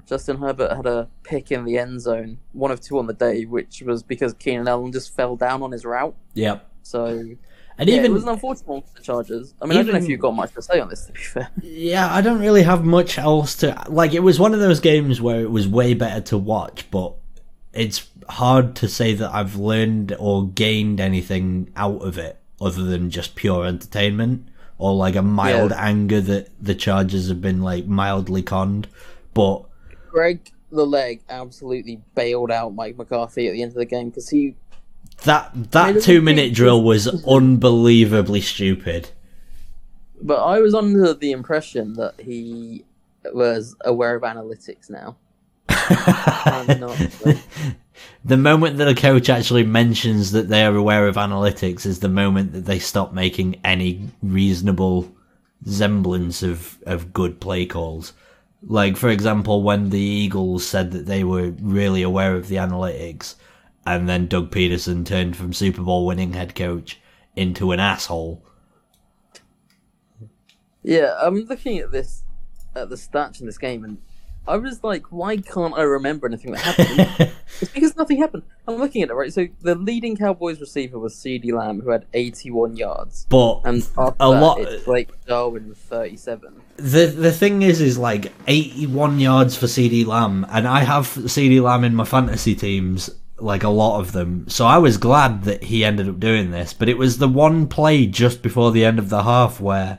Justin Herbert had a pick in the end zone, one of two on the day, which was because Keenan Allen just fell down on his route. Yep. So And yeah, even it was an unfortunate one for the Chargers. I mean, I don't know if you've got much to say on this. To be fair, Yeah, I don't really have much else to like. It was one of those games where it was way better to watch, but it's hard to say that I've learned or gained anything out of it other than just pure entertainment or like a mild Yeah. anger that the Chargers have been like mildly conned. But Greg the leg absolutely bailed out Mike McCarthy at the end of the game because he that that two minute drill was unbelievably stupid. But I was under the impression that he was aware of analytics now. *laughs* Not. but- The moment that a coach actually mentions that they are aware of analytics is the moment that they stop making any reasonable semblance of, of good play calls. Like, for example, when the Eagles said that they were really aware of the analytics, and then Doug Pederson turned from Super Bowl winning head coach into an asshole. Yeah, I'm looking at this, at the stats in this game, and I was like, why can't I remember anything that happened? *laughs* it's because nothing happened. I'm looking at it, right? So the leading Cowboys receiver was CeeDee Lamb, who had 81 yards. But And A lot- it's Blake Jarwin with 37. the the thing is, is like eighty one yards for CeeDee Lamb, and I have CeeDee Lamb in my fantasy teams, like a lot of them. So I was glad that he ended up doing this, but it was the one play just before the end of the half where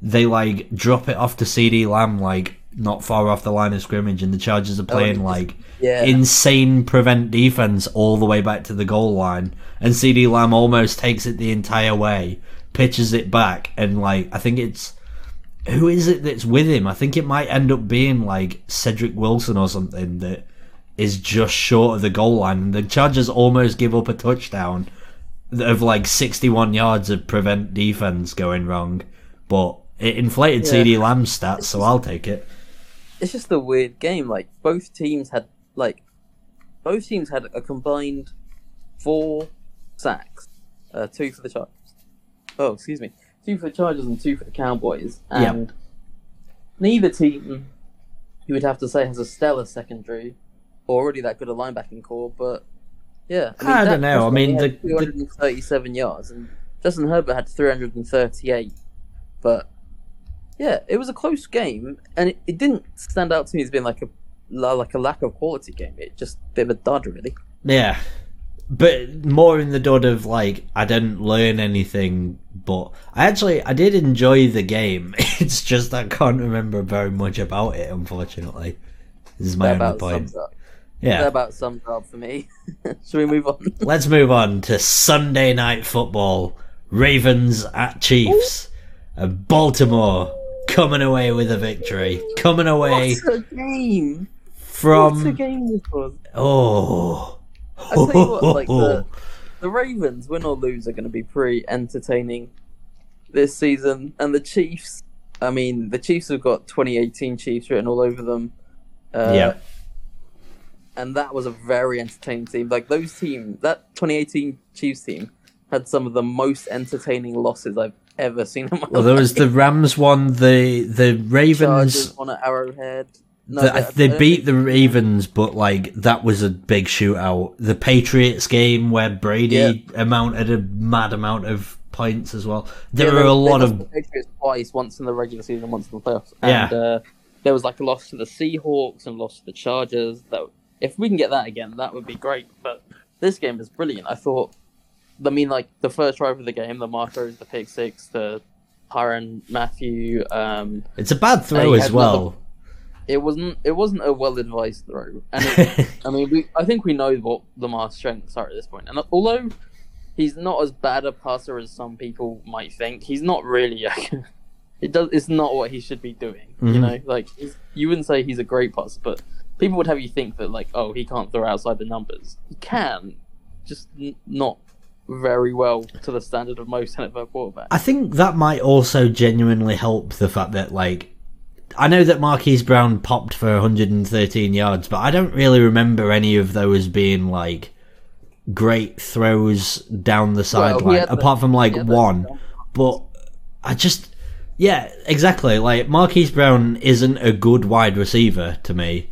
they like drop it off to CeeDee Lamb, like not far off the line of scrimmage, and the Chargers are oh, playing it's- like Yeah. insane prevent defense all the way back to the goal line, and CeeDee Lamb almost takes it the entire way, pitches it back, and like I think it's who is it that's with him? I think it might end up being like Cedric Wilson or something that is just short of the goal line, and the Chargers almost give up a touchdown of like 61 yards of prevent defense going wrong, but it inflated Yeah. CeeDee Lamb's stats, so I'll take it. it's just a weird game. Like both teams had like both teams had a combined four sacks, uh, two for the Chargers. Oh, excuse me, two for the Chargers and two for the Cowboys. And neither team, you would have to say, has a stellar secondary, already that good a linebacking core. But yeah, I don't know. I mean, the- the- 237 yards, and Justin Herbert had 338. But yeah, it was a close game, and it, it didn't stand out to me as being like a like a lack of quality game. It just a bit of a dud, really. Yeah. But more in the dud of like I didn't learn anything, but I actually I did enjoy the game. *laughs* It's just I can't remember very much about it, unfortunately. This is my only point. Yeah. That about sums up for me. *laughs* Should we move on? Let's move on to Sunday night football. Ravens at Chiefs. And Baltimore coming away with a victory. Coming away What a game! What a from game this was. oh. I tell you what, like the *laughs* the Ravens, win or lose, are going to be pretty entertaining this season, and the Chiefs. I mean, the Chiefs have got 2018 Chiefs written all over them. Uh, Yeah. And that was a very entertaining team. Like those team, that 2018 Chiefs team had some of the most entertaining losses I've ever seen in my Well, there was the. Rams one, the the Ravens. On at Arrowhead. No, the- they uh, beat the Ravens, but like that was a big shootout. The Patriots game where Brady amounted a mad amount of points as well. There Yeah, were they- a lot of the Patriots twice, once in the regular season, once in the playoffs. Yeah. And uh, there was like a loss to the Seahawks and loss to the Chargers. That if we can get that again, that would be great. But this game is brilliant. I thought. I mean, like the first drive of the game, the Marcos, the pick six, the Tyrann Mathieu. Um, It's a bad throw as well. it wasn't. It wasn't a well advised throw. And it, *laughs* I mean, we. I think we know what Lamar's strengths are at this point. And although he's not as bad a passer as some people might think, he's not really. A, *laughs* it does. It's not what he should be doing. You Mhm. know, like he's, you wouldn't say he's a great passer, but people would have you think that like, oh, he can't throw outside the numbers. He can, just n- not very well to the standard of most NFL quarterbacks. I think that might also genuinely help the fact that like I know that Marquise Brown popped for 113 yards, but I don't really remember any of those being like great throws down the Well, he sideline, the- apart from like he had the- one. But I just, yeah, exactly. Like Marquise Brown isn't a good wide receiver to me.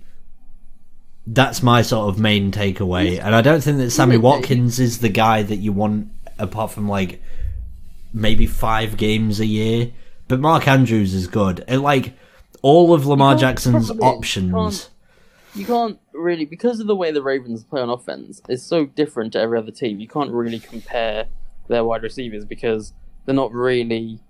That's my sort of main takeaway, and I don't think that Sammy Watkins is the guy that you want, apart from like maybe five games a year. But Mark Andrews is good, and like all of Lamar Jackson's problem is, you options. can't- you can't really because of the way the Ravens play on offense is so different to every other team. You can't really compare their wide receivers because they're not really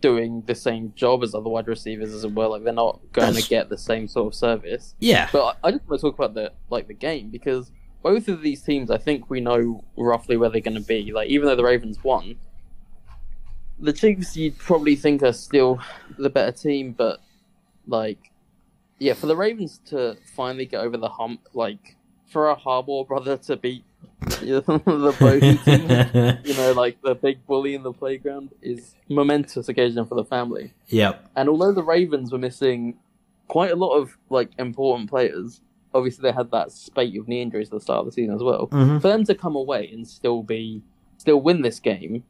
doing the same job as other wide receivers as well. Like they're not going That's- to get the same sort of service. Yeah, But I I just want to talk about the like the game because both of these teams, I think we know roughly where they're going to be. Like even though the Ravens won, the Chiefs you'd probably think are still the better team, but like yeah, for the Ravens to finally get over the hump, like for a Harbaugh brother to beat *laughs* the team, *laughs* you know, like the big bully in the playground, is momentous occasion for the family. yep. And although the Ravens were missing quite a lot of like important players, obviously they had that spate of knee injuries at the start of the season as well. Mhm. For them to come away and still be still win this game,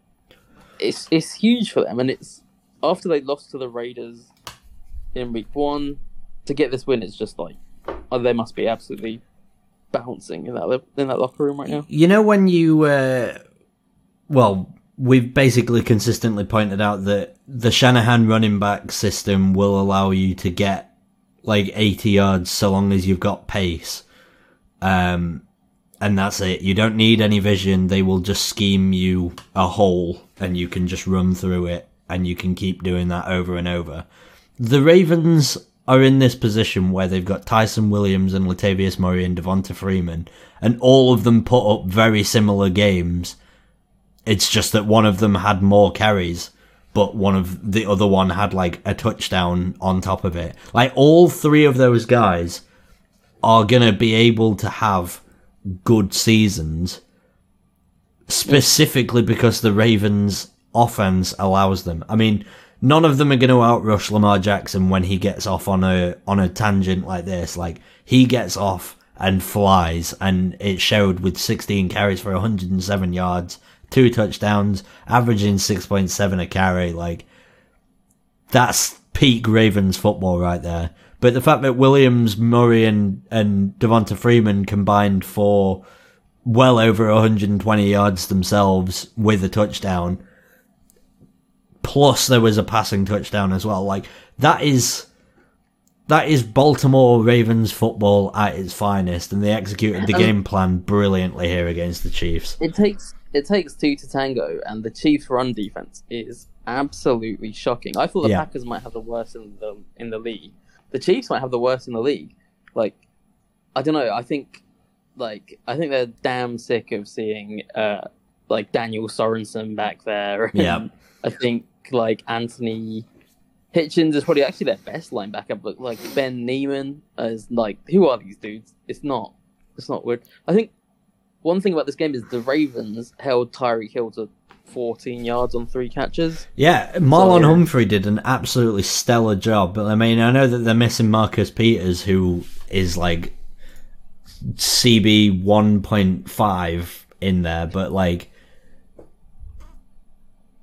it's it's huge for them. And it's after they lost to the Raiders in week one, to get this win, it's just like oh, they must be absolutely bouncing in that in that locker room right now. You know when you, uh, well, we've basically consistently pointed out that the Shanahan running back system will allow you to get like 80 yards so long as you've got pace. Um, and that's it. You don't need any vision. They will just scheme you a hole and you can just run through it and you can keep doing that over and over. The Ravens are in this position where they've got Ty'Son Williams and Latavius Murray and Devonta Freeman, and all of them put up very similar games. It's just that one of them had more carries, but one of the other one had like a touchdown on top of it. Like all three of those guys are gonna be able to have good seasons specifically because the Ravens offense allows them. I mean, none of them are going to outrush Lamar Jackson when he gets off on a on a tangent like this. Like he gets off and flies, and it showed with 16 carries for 107 yards, two touchdowns, averaging 6.7 a carry. Like that's peak Ravens football right there. But the fact that Williams, Murray, and and Devonta Freeman combined for well over 120 yards themselves with a touchdown. Plus, there was a passing touchdown as well. Like that is that is Baltimore Ravens football at its finest, and they executed the game plan brilliantly here against the Chiefs. It takes it takes two to tango, and the Chiefs' run defense is absolutely shocking. I thought the Yeah. Packers might have the worst in the in the league. The Chiefs might have the worst in the league. Like, I don't know. I think, like, I think they're damn sick of seeing, uh, like Daniel Sorensen back there. *laughs* Yeah. I think like Anthony Hitchens is probably actually their best linebacker, but like Ben Niemann is like, who are these dudes? It's not. It's not weird. I think one thing about this game is the Ravens held Tyreek Hill to 14 yards on three catches. Yeah, Marlon So- Humphrey did an absolutely stellar job. But I mean, I know that they're missing Marcus Peters, who is like CB one point five in there, but like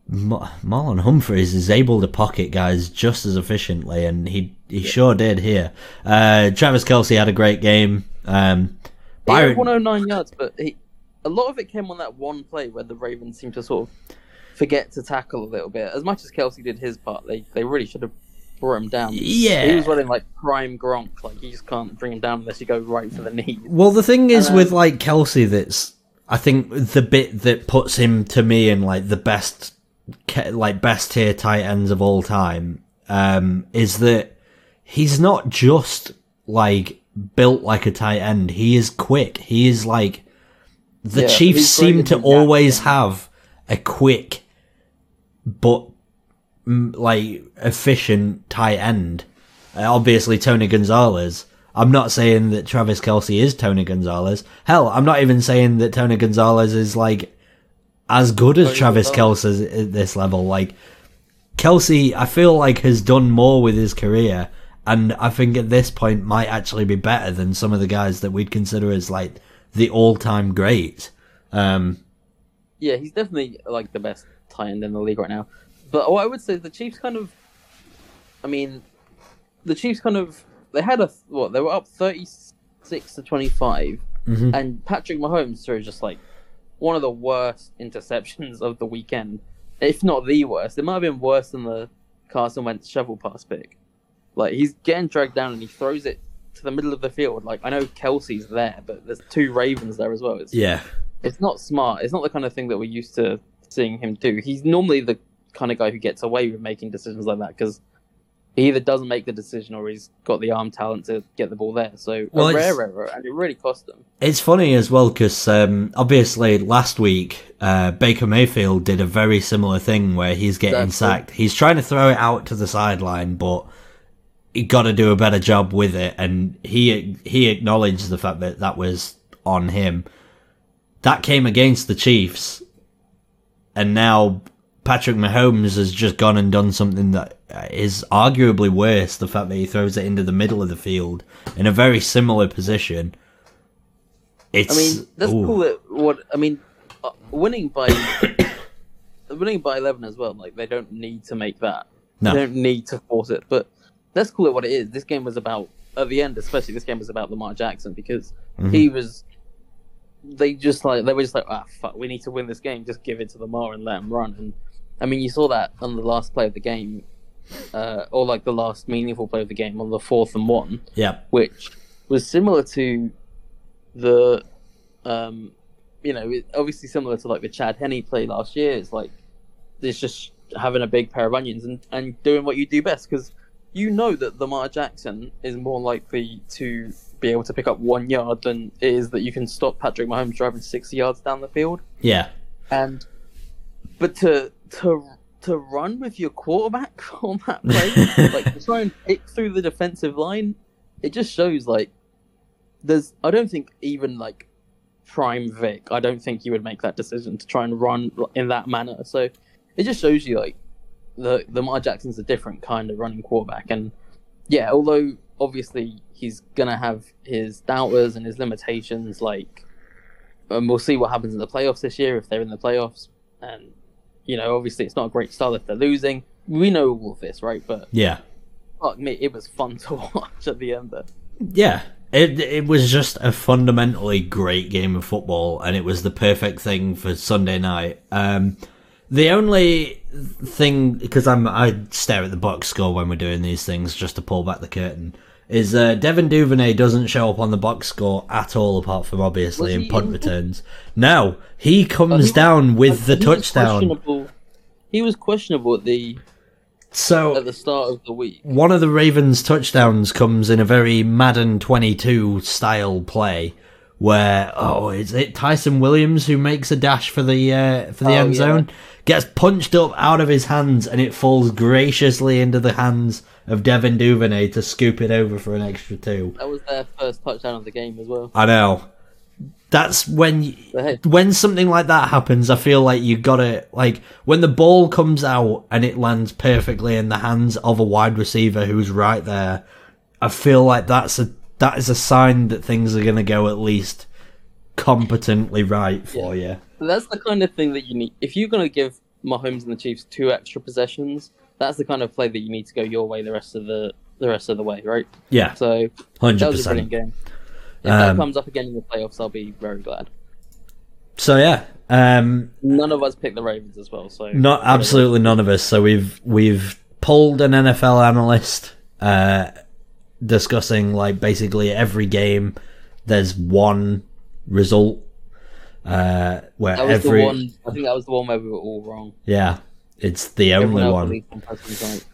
Ma- Marlon Humphreys is able to pocket guys just as efficiently, and he he sure did here. Uh, Travis Kelce had a great game. Um, He had 109 yards, but he, a lot of it came on that one play where the Ravens seemed to sort of forget to tackle a little bit. As much as Kelce did his part, they, they really should have brought him down. Yeah. He was running like prime Gronk. Like, you just can't bring him down unless you go right for the knee. Well, the thing is Um, with like Kelce, that's I think the bit that puts him to me in like the best, like best tier tight ends of all time, um, is that he's not just like built like a tight end. He is quick. He is like the Yeah, Chiefs seem to always yeah. have a quick, but like efficient tight end. Uh, obviously, Tony Gonzalez. I'm not saying that Travis Kelce is Tony Gonzalez. Hell, I'm not even saying that Tony Gonzalez is like as good as Travis. Kelce at this level. Like Kelce, I feel like has done more with his career, and I think at this point might actually be better than some of the guys that we'd consider as like the all-time great. Um, Yeah, he's definitely like the best tight end in the league right now. But what I would say is the Chiefs kind of, I mean, the Chiefs kind of they had a what they were up thirty six to twenty Mhm. and Patrick Mahomes threw just like one of the worst interceptions of the weekend, if not the worst. It might have been worse than the Carson Wentz shovel pass pick. Like he's getting dragged down and he throws it to the middle of the field. Like I know Kelce's there, but there's two Ravens there as well. It's yeah, it's not smart. It's not the kind of thing that we're used to seeing him do. He's normally the kind of guy who gets away with making decisions like that because he either doesn't make the decision or he's got the arm talent to get the ball there. So Well, a rare error, and it really cost them. It's funny as well because um, obviously last week uh, Baker Mayfield did a very similar thing where he's getting Exactly. sacked. He's trying to throw it out to the sideline, but he got to do a better job with it, and he he acknowledged the fact that that was on him. That came against the Chiefs, and now Patrick Mahomes has just gone and done something that is arguably worse. The fact that he throws it into the middle of the field in a very similar position. It's, I mean, that's ooh. cool. That what I mean, uh, winning by *coughs* winning by eleven as well. Like they don't need to make that. No. They don't need to force it. But let's call it what it is. This game was about at the end, especially this game was about Lamar Jackson because Mm-hmm. he was. They just like they were just like ah fuck we need to win this game just give it to Lamar and let him run and I mean you saw that on the last play of the game, uh, or like the last meaningful play of the game on the fourth and one Yeah, which was similar to the, um, you know, obviously similar to like the Chad Henne play last year. It's like it's just having a big pair of onions and, and doing what you do best because you know that Lamar Jackson is more likely to be able to pick up one yard than it is that you can stop Patrick Mahomes driving sixty yards down the field. yeah, And but to to to run with your quarterback *laughs* on that *laughs* play, like to try and pick through the defensive line, it just shows like there's. I don't think even like prime Vic. I don't think he would make that decision to try and run in that manner. So it just shows you like the the Lamar Jackson's a different kind of running quarterback, and yeah, although obviously he's gonna have his doubters and his limitations, like and we'll see what happens in the playoffs this year if they're in the playoffs. And you know, obviously, it's not a great start if they're losing. We know all of this, right? But yeah. fuck me, it was fun *laughs* to watch at the end. There, Yeah, it it was just a fundamentally great game of football, and it was the perfect thing for Sunday night. Um, the only thing, because I'm I stare at the box score when we're doing these things just to pull back the curtain, is uh, Devin Duvernay doesn't show up on the box score at all, apart from obviously in punt in- returns. No, he comes he was- down with the he touchdown. questionable- He was questionable at the So at the start of the week. one of the Ravens' touchdowns comes in a very Madden 22 style play, where oh, is it Ty'Son Williams who makes a dash for the uh, for the Oh, end yeah. zone? Gets punched up out of his hands, and it falls graciously into the hands of Devin Duvernay to scoop it over for an extra two. That was their first touchdown of the game as well. I know. That's when you, hey, when something like that happens, I feel like you gotta like when the ball comes out and it lands perfectly in the hands of a wide receiver who's right there. I feel like that's a that is a sign that things are gonna go at least competently right for you. that's the kind of thing that you need. If you're going to give Mahomes and the Chiefs two extra possessions, that's the kind of play that you need to go your way the rest of the the rest of the way, right? Yeah, So hundred that was a brilliant game. If that Um, comes up again in the playoffs, I'll be very glad. So yeah, um, None of us picked the Ravens as well, so Not absolutely none of us. So we've we've pulled an NFL analyst uh, discussing like basically every game. There's one result uh, where That was every the one. I think that was the one where we were all wrong. yeah, it's the Everyone only one. believed one person was right.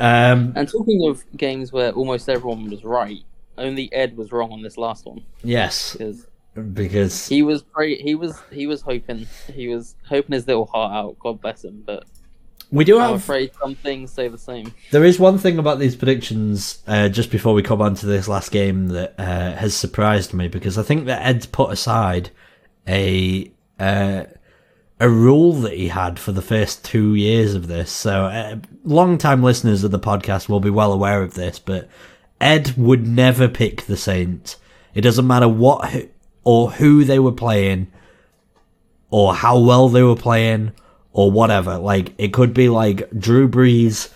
Um, And talking of games where almost everyone was right, only Ed was wrong on this last one yes, because because he was he was he was hoping he was hoping his little heart out. God bless him, but we do I'm have afraid some things say the same. There is one thing about these predictions, uh, just before we come on to this last game, that uh, has surprised me because I think that Ed's put aside a uh, a rule that he had for the first two years of this. So, uh, long time listeners of the podcast will be well aware of this, but Ed would never pick the Saints. It doesn't matter what or who they were playing, or how well they were playing, or whatever. Like, it could be like Drew Brees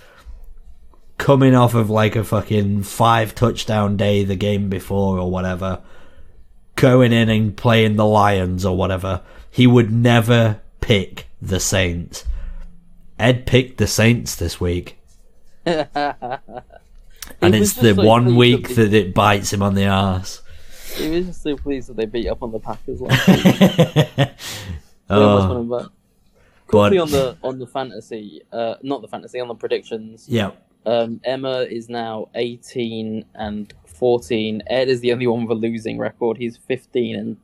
coming off of like a fucking five touchdown day the game before or whatever, going in and playing the Lions or whatever, he would never pick the Saints. Ed picked the Saints this week, *laughs* and it's the so one week that that it bites him on the arse. He was just so pleased that they beat up on the Packers last week. *laughs* They oh, but Quickly on the on the fantasy, uh, not the fantasy, on the predictions. yeah, Um, Emma is now 18 and 14. Ed is the only one with a losing record. He's 15 and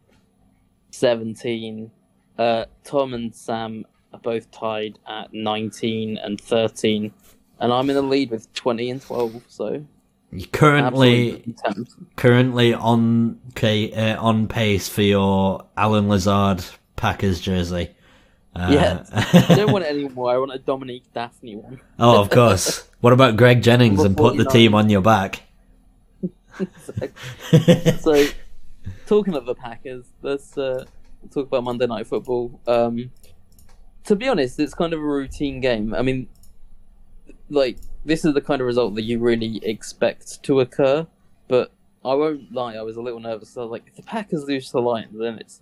17. Uh, Tom and Sam are both tied at 19 and 13. And I'm in the lead with 20 and 12. So Currently, Absolute contempt. currently on okay, uh, on pace for your Allen Lazard Packers jersey. Uh, yeah, I don't want *laughs* it anymore. I want a Dominique Dafney one. oh, of course. *laughs* What about Greg Jennings and put the team on your back? *laughs* so, talking of the Packers, let's uh, talk about Monday Night Football. Um, to be honest, it's kind of a routine game. I mean, like this is the kind of result that you really expect to occur. But I won't lie, I was a little nervous. I was like, if the Packers lose to the Lions, then it's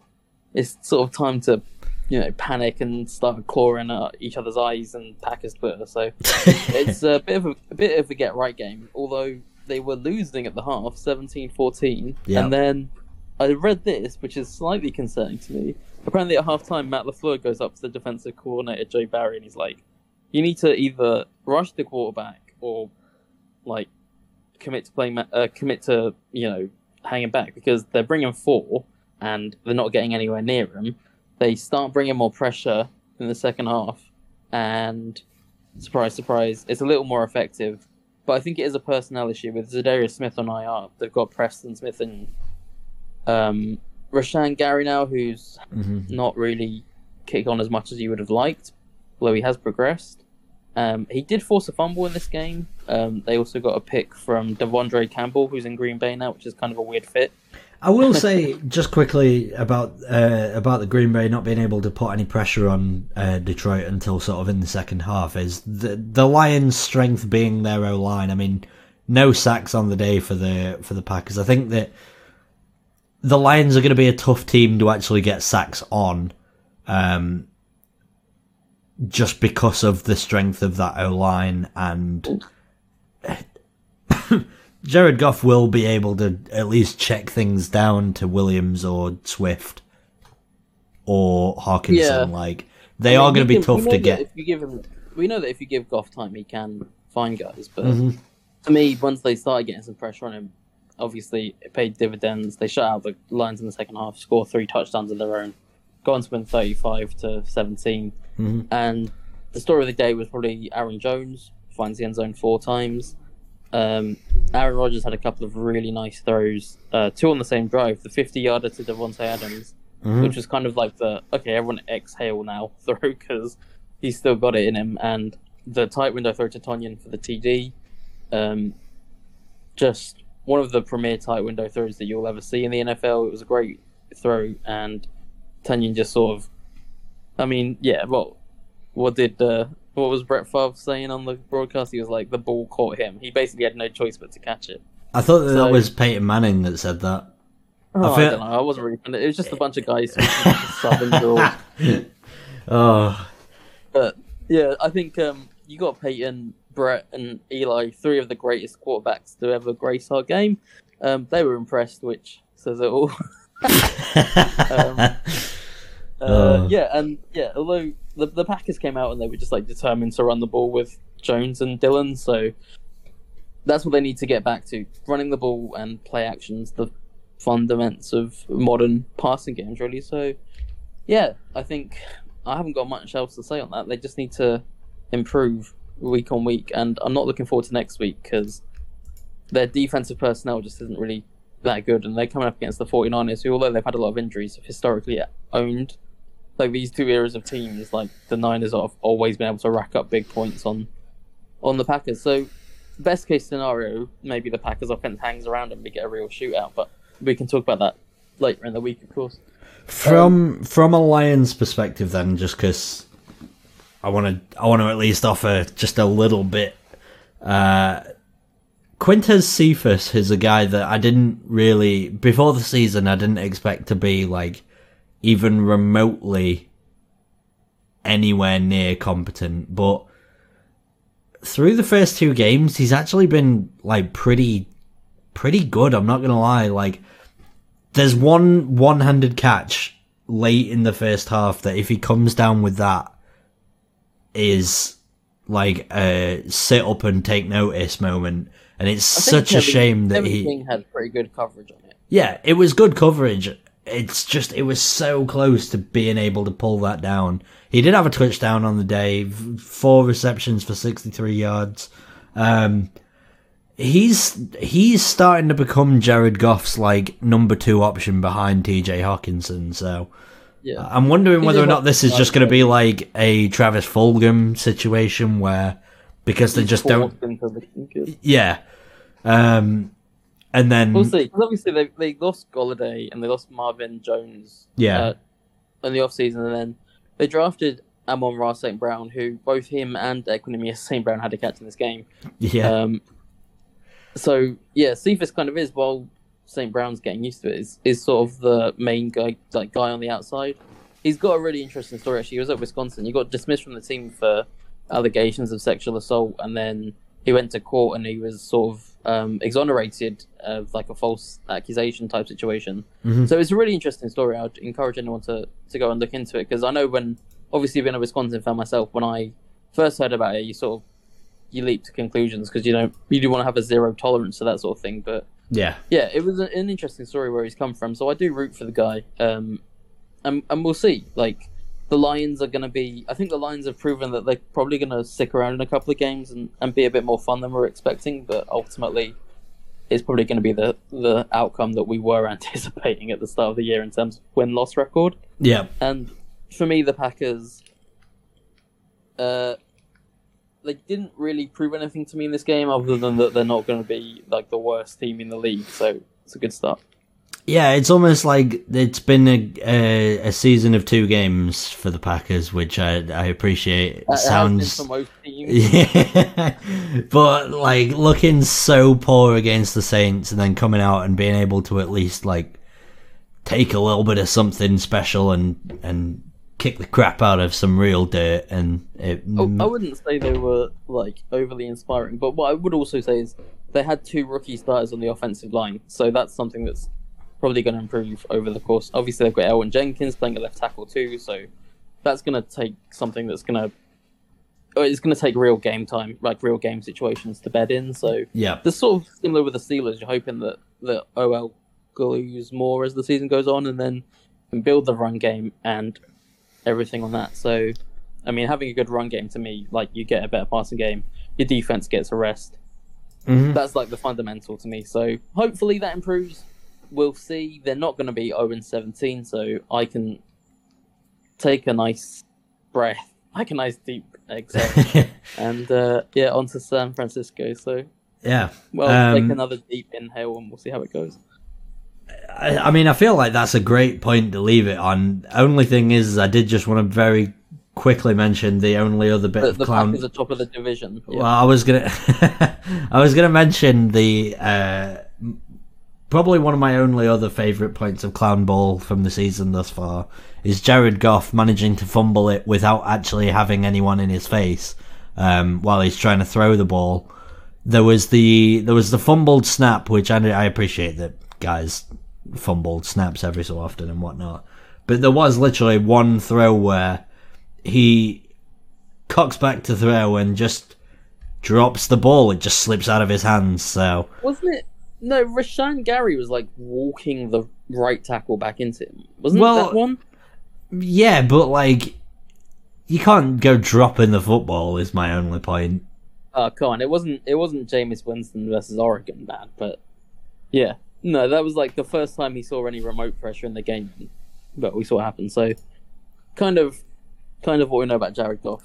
it's sort of time to you know panic and start clawing at each other's eyes and Packers Twitter. So *laughs* it's a bit of a, a bit of a get right game. Although they were losing at the half, 17-14. Yeah. and then I read this, which is slightly concerning to me. Apparently, at half time, Matt Lafleur goes up to the defensive coordinator Joe Barry, and he's like, "You need to either rush the quarterback or like commit to playing, uh, commit to you know hanging back because they're bringing four and they're not getting anywhere near him. They start bringing more pressure in the second half, and surprise, surprise, it's a little more effective. But I think it is a personnel issue with Za'Darius Smith on IR. They've got Preston Smith and um, Rashan Gary now, who's Mhm. not really kicked on as much as you would have liked, although he has progressed. Um, he did force a fumble in this game. Um, they also got a pick from De'Vondre Campbell, who's in Green Bay now, which is kind of a weird fit. I will *laughs* say just quickly about uh, about the Green Bay not being able to put any pressure on uh, Detroit until sort of in the second half is the the Lions' strength being their O line. I mean, no sacks on the day for the for the Packers. I think that the Lions are going to be a tough team to actually get sacks on, um, just because of the strength of that O line and. *coughs* Jared Goff will be able to at least check things down to Williams or Swift or Hockenson. Yeah. Like they I mean, are going to be can- tough to get. If you give him, we know that if you give Goff time, he can find guys. But Mhm. to me, once they started getting some pressure on him, obviously it paid dividends. They shut out the Lions in the second half, score three touchdowns of their own, go on to win thirty-five to 17 Mhm. And the story of the day was probably Aaron Jones finds the end zone four times. Um, Aaron Rodgers had a couple of really nice throws, uh, two on the same drive. The fifty-yarder to Davante Adams, Mhm. which was kind of like the okay, everyone exhale now *laughs* throw because he's still got it in him, and the tight window throw to Tonyan for the TD. Um, just one of the premier tight window throws that you'll ever see in the NFL. It was a great throw, and Tonyan just sort of, I mean, yeah. well, what did uh, what was Brett Favre saying on the broadcast? He was like, the ball caught him. He basically had no choice but to catch it. I thought that, so- that was Peyton Manning that said that. Oh, I, feel- don't know. I wasn't really. It was just a bunch of guys speaking like a southern drawl. *laughs* Oh, But yeah, I think um, you got Peyton, Brett, and Eli, three of the greatest quarterbacks to ever grace our game. Um, they were impressed, which says it all. *laughs* Um, *laughs* uh, Oh. Yeah, and yeah, although the the Packers came out and they were just like determined to run the ball with Jones and Dillon, so that's what they need to get back to: running the ball and play actions, the fundamentals of modern passing games, really. So, yeah, I think I haven't got much else to say on that. They just need to improve week on week, and I'm not looking forward to next week because their defensive personnel just isn't really that good, and they're coming up against the 49ers, who, although they've had a lot of injuries, have historically owned like these two eras of teams. Like the Niners have always been able to rack up big points on on the Packers. So, best case scenario, maybe the Packers offense hangs around and we get a real shootout, but we can talk about that later in the week, of course. from um, from a Lions perspective, then, just because I want to, I want to at least offer just a little bit. Uh, Quintez Cephus is a guy that I didn't really before the season. I didn't expect to be like even remotely anywhere near competent, but through the first two games, he's actually been like pretty, pretty good. I'm not gonna lie. Like, there's one one-handed catch late in the first half that if he comes down with that, is like a sit up and take notice moment. And it's such a shame that he. Had pretty good coverage on it. Yeah, it was good coverage. It's just it was so close to being able to pull that down. He did have a touchdown on the day, four receptions for 63 yards. Um he's he's starting to become Jared Goff's like number two option behind TJ Hockenson. So Yeah. I'm wondering whether or not this is just going to be like a Travis Fulgham situation where because they just don't, Forced into the good. yeah. Um, and then We'll see. 'Cause obviously, they, they lost Golladay and they lost Marvin Jones. Yeah. Uh, in the offseason, and then they drafted Amon-Ra St. Brown, who both him and Equanimeous *laughs* St. Brown had to catch in this game. yeah, Um, so yeah, Cephus kind of is while St. Brown's getting used to it is, is sort of the main guy like guy on the outside. He's got a really interesting story actually. He was at Wisconsin. He got dismissed from the team for allegations of sexual assault and then he went to court and he was sort of um, exonerated of like a false accusation type situation. Mhm. So it's a really interesting story. I'd encourage anyone to, to go and look into it because I know when obviously being a Wisconsin fan myself, when I first heard about it, you sort of you leap to conclusions because you don't you do want to have a zero tolerance to that sort of thing. But yeah, yeah, it was an, interesting story where he's come from. So I do root for the guy, um, and and we'll see. Like the Lions are going to be. I think the Lions have proven that they're probably going to stick around in a couple of games and, and be a bit more fun than we're expecting. But ultimately, it's probably going to be the the outcome that we were *laughs* anticipating at the start of the year in terms of win loss record. yeah, And for me, the Packers, uh, they didn't really prove anything to me in this game, other than that they're not going to be like the worst team in the league. So it's a good start. yeah. It's almost like it's been a, a a season of two games for the Packers, which I I appreciate. It has been Sounds for most teams. *laughs* Yeah, but like looking so poor against the Saints and then coming out and being able to at least like take a little bit of something special and and kick the crap out of some real dirt and it, Oh, I wouldn't say they were like overly inspiring, but what I would also say is they had two rookie starters on the offensive line, so that's something that's probably going to improve over the course. Obviously, they've got Elgton Jenkins playing at left tackle too, so that's going to take something that's going to. Uh, it's going to take real game time, like real game situations to bed in. So yeah the sort of similar with the Steelers. You're hoping that the OL glues more as the season goes on, and then can build the run game and everything on that. So, I mean, having a good run game to me, like you get a better passing game, your defense gets a rest. Mhm. That's like the fundamental to me. So hopefully that improves. We'll see. They're not going to be 0 17, so I can take a nice breath, *laughs* like a nice deep exhale, *laughs* and uh, yeah, on to San Francisco. So yeah well, Um, take another deep inhale and we'll see how it goes. I, I mean I feel like that's a great point to leave it on only thing is I did just want to very quickly mention the only other bit The, of the clown are top of the division. Yeah. Well, I was gonna, *laughs* I was gonna mention the uh, probably one of my only other favourite points of clown ball from the season thus far is Jared Goff managing to fumble it without actually having anyone in his face um, while he's trying to throw the ball. There was the there was the fumbled snap, which I, I appreciate that guys fumbled snaps every so often and whatnot, but there was literally one throw where he cocks back to throw and just drops the ball. It just slips out of his hands. So Wasn't it? No, Rashan Gary was like walking the right tackle back into him. Wasn't Well- it that one? yeah, but like you can't go dropping the football. Is my only point. Oh, come on! It wasn't. It wasn't Jameis Winston versus Oregon bad, but yeah, no, that was like the first time he saw any remote pressure in the game. But we saw what happened. So, kind of, kind of what we know about Jared Goff.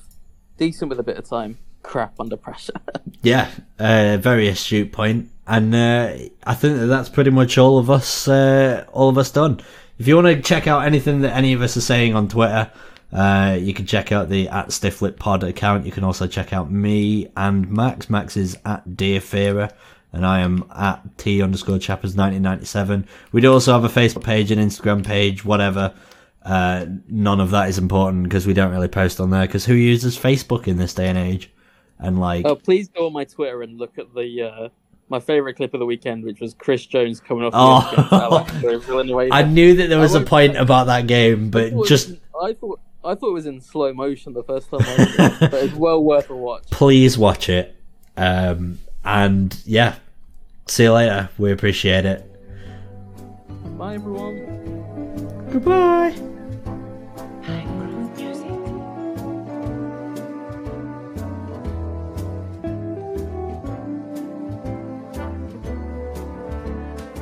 Decent with a bit of time. Crap under pressure. *laughs* Yeah, uh, very astute point. and uh, I think that that's pretty much all of us. Uh, all of us done. If you want to check out anything that any of us are saying on Twitter, uh, you can check out the at Stifflip Pod account. You can also check out me and Max. Max is at Dear Fearer, and I am at T underscore Chappers nineteen ninety seven. We do also have a Facebook page, an Instagram page, whatever. Uh, none of that is important because we don't really post on there. Because who uses Facebook in this day and age? And like, oh, please go on my Twitter and look at the uh, my favorite clip of the weekend, which was Chris Jones coming off Oh. edge against Alabama. I knew that there was I a point about that game, but it just was- I thought I thought it was in slow motion the first time I watched it, but it's *laughs* well worth a watch. please watch it. Um, and yeah, see you later. We appreciate it. Bye everyone. Goodbye.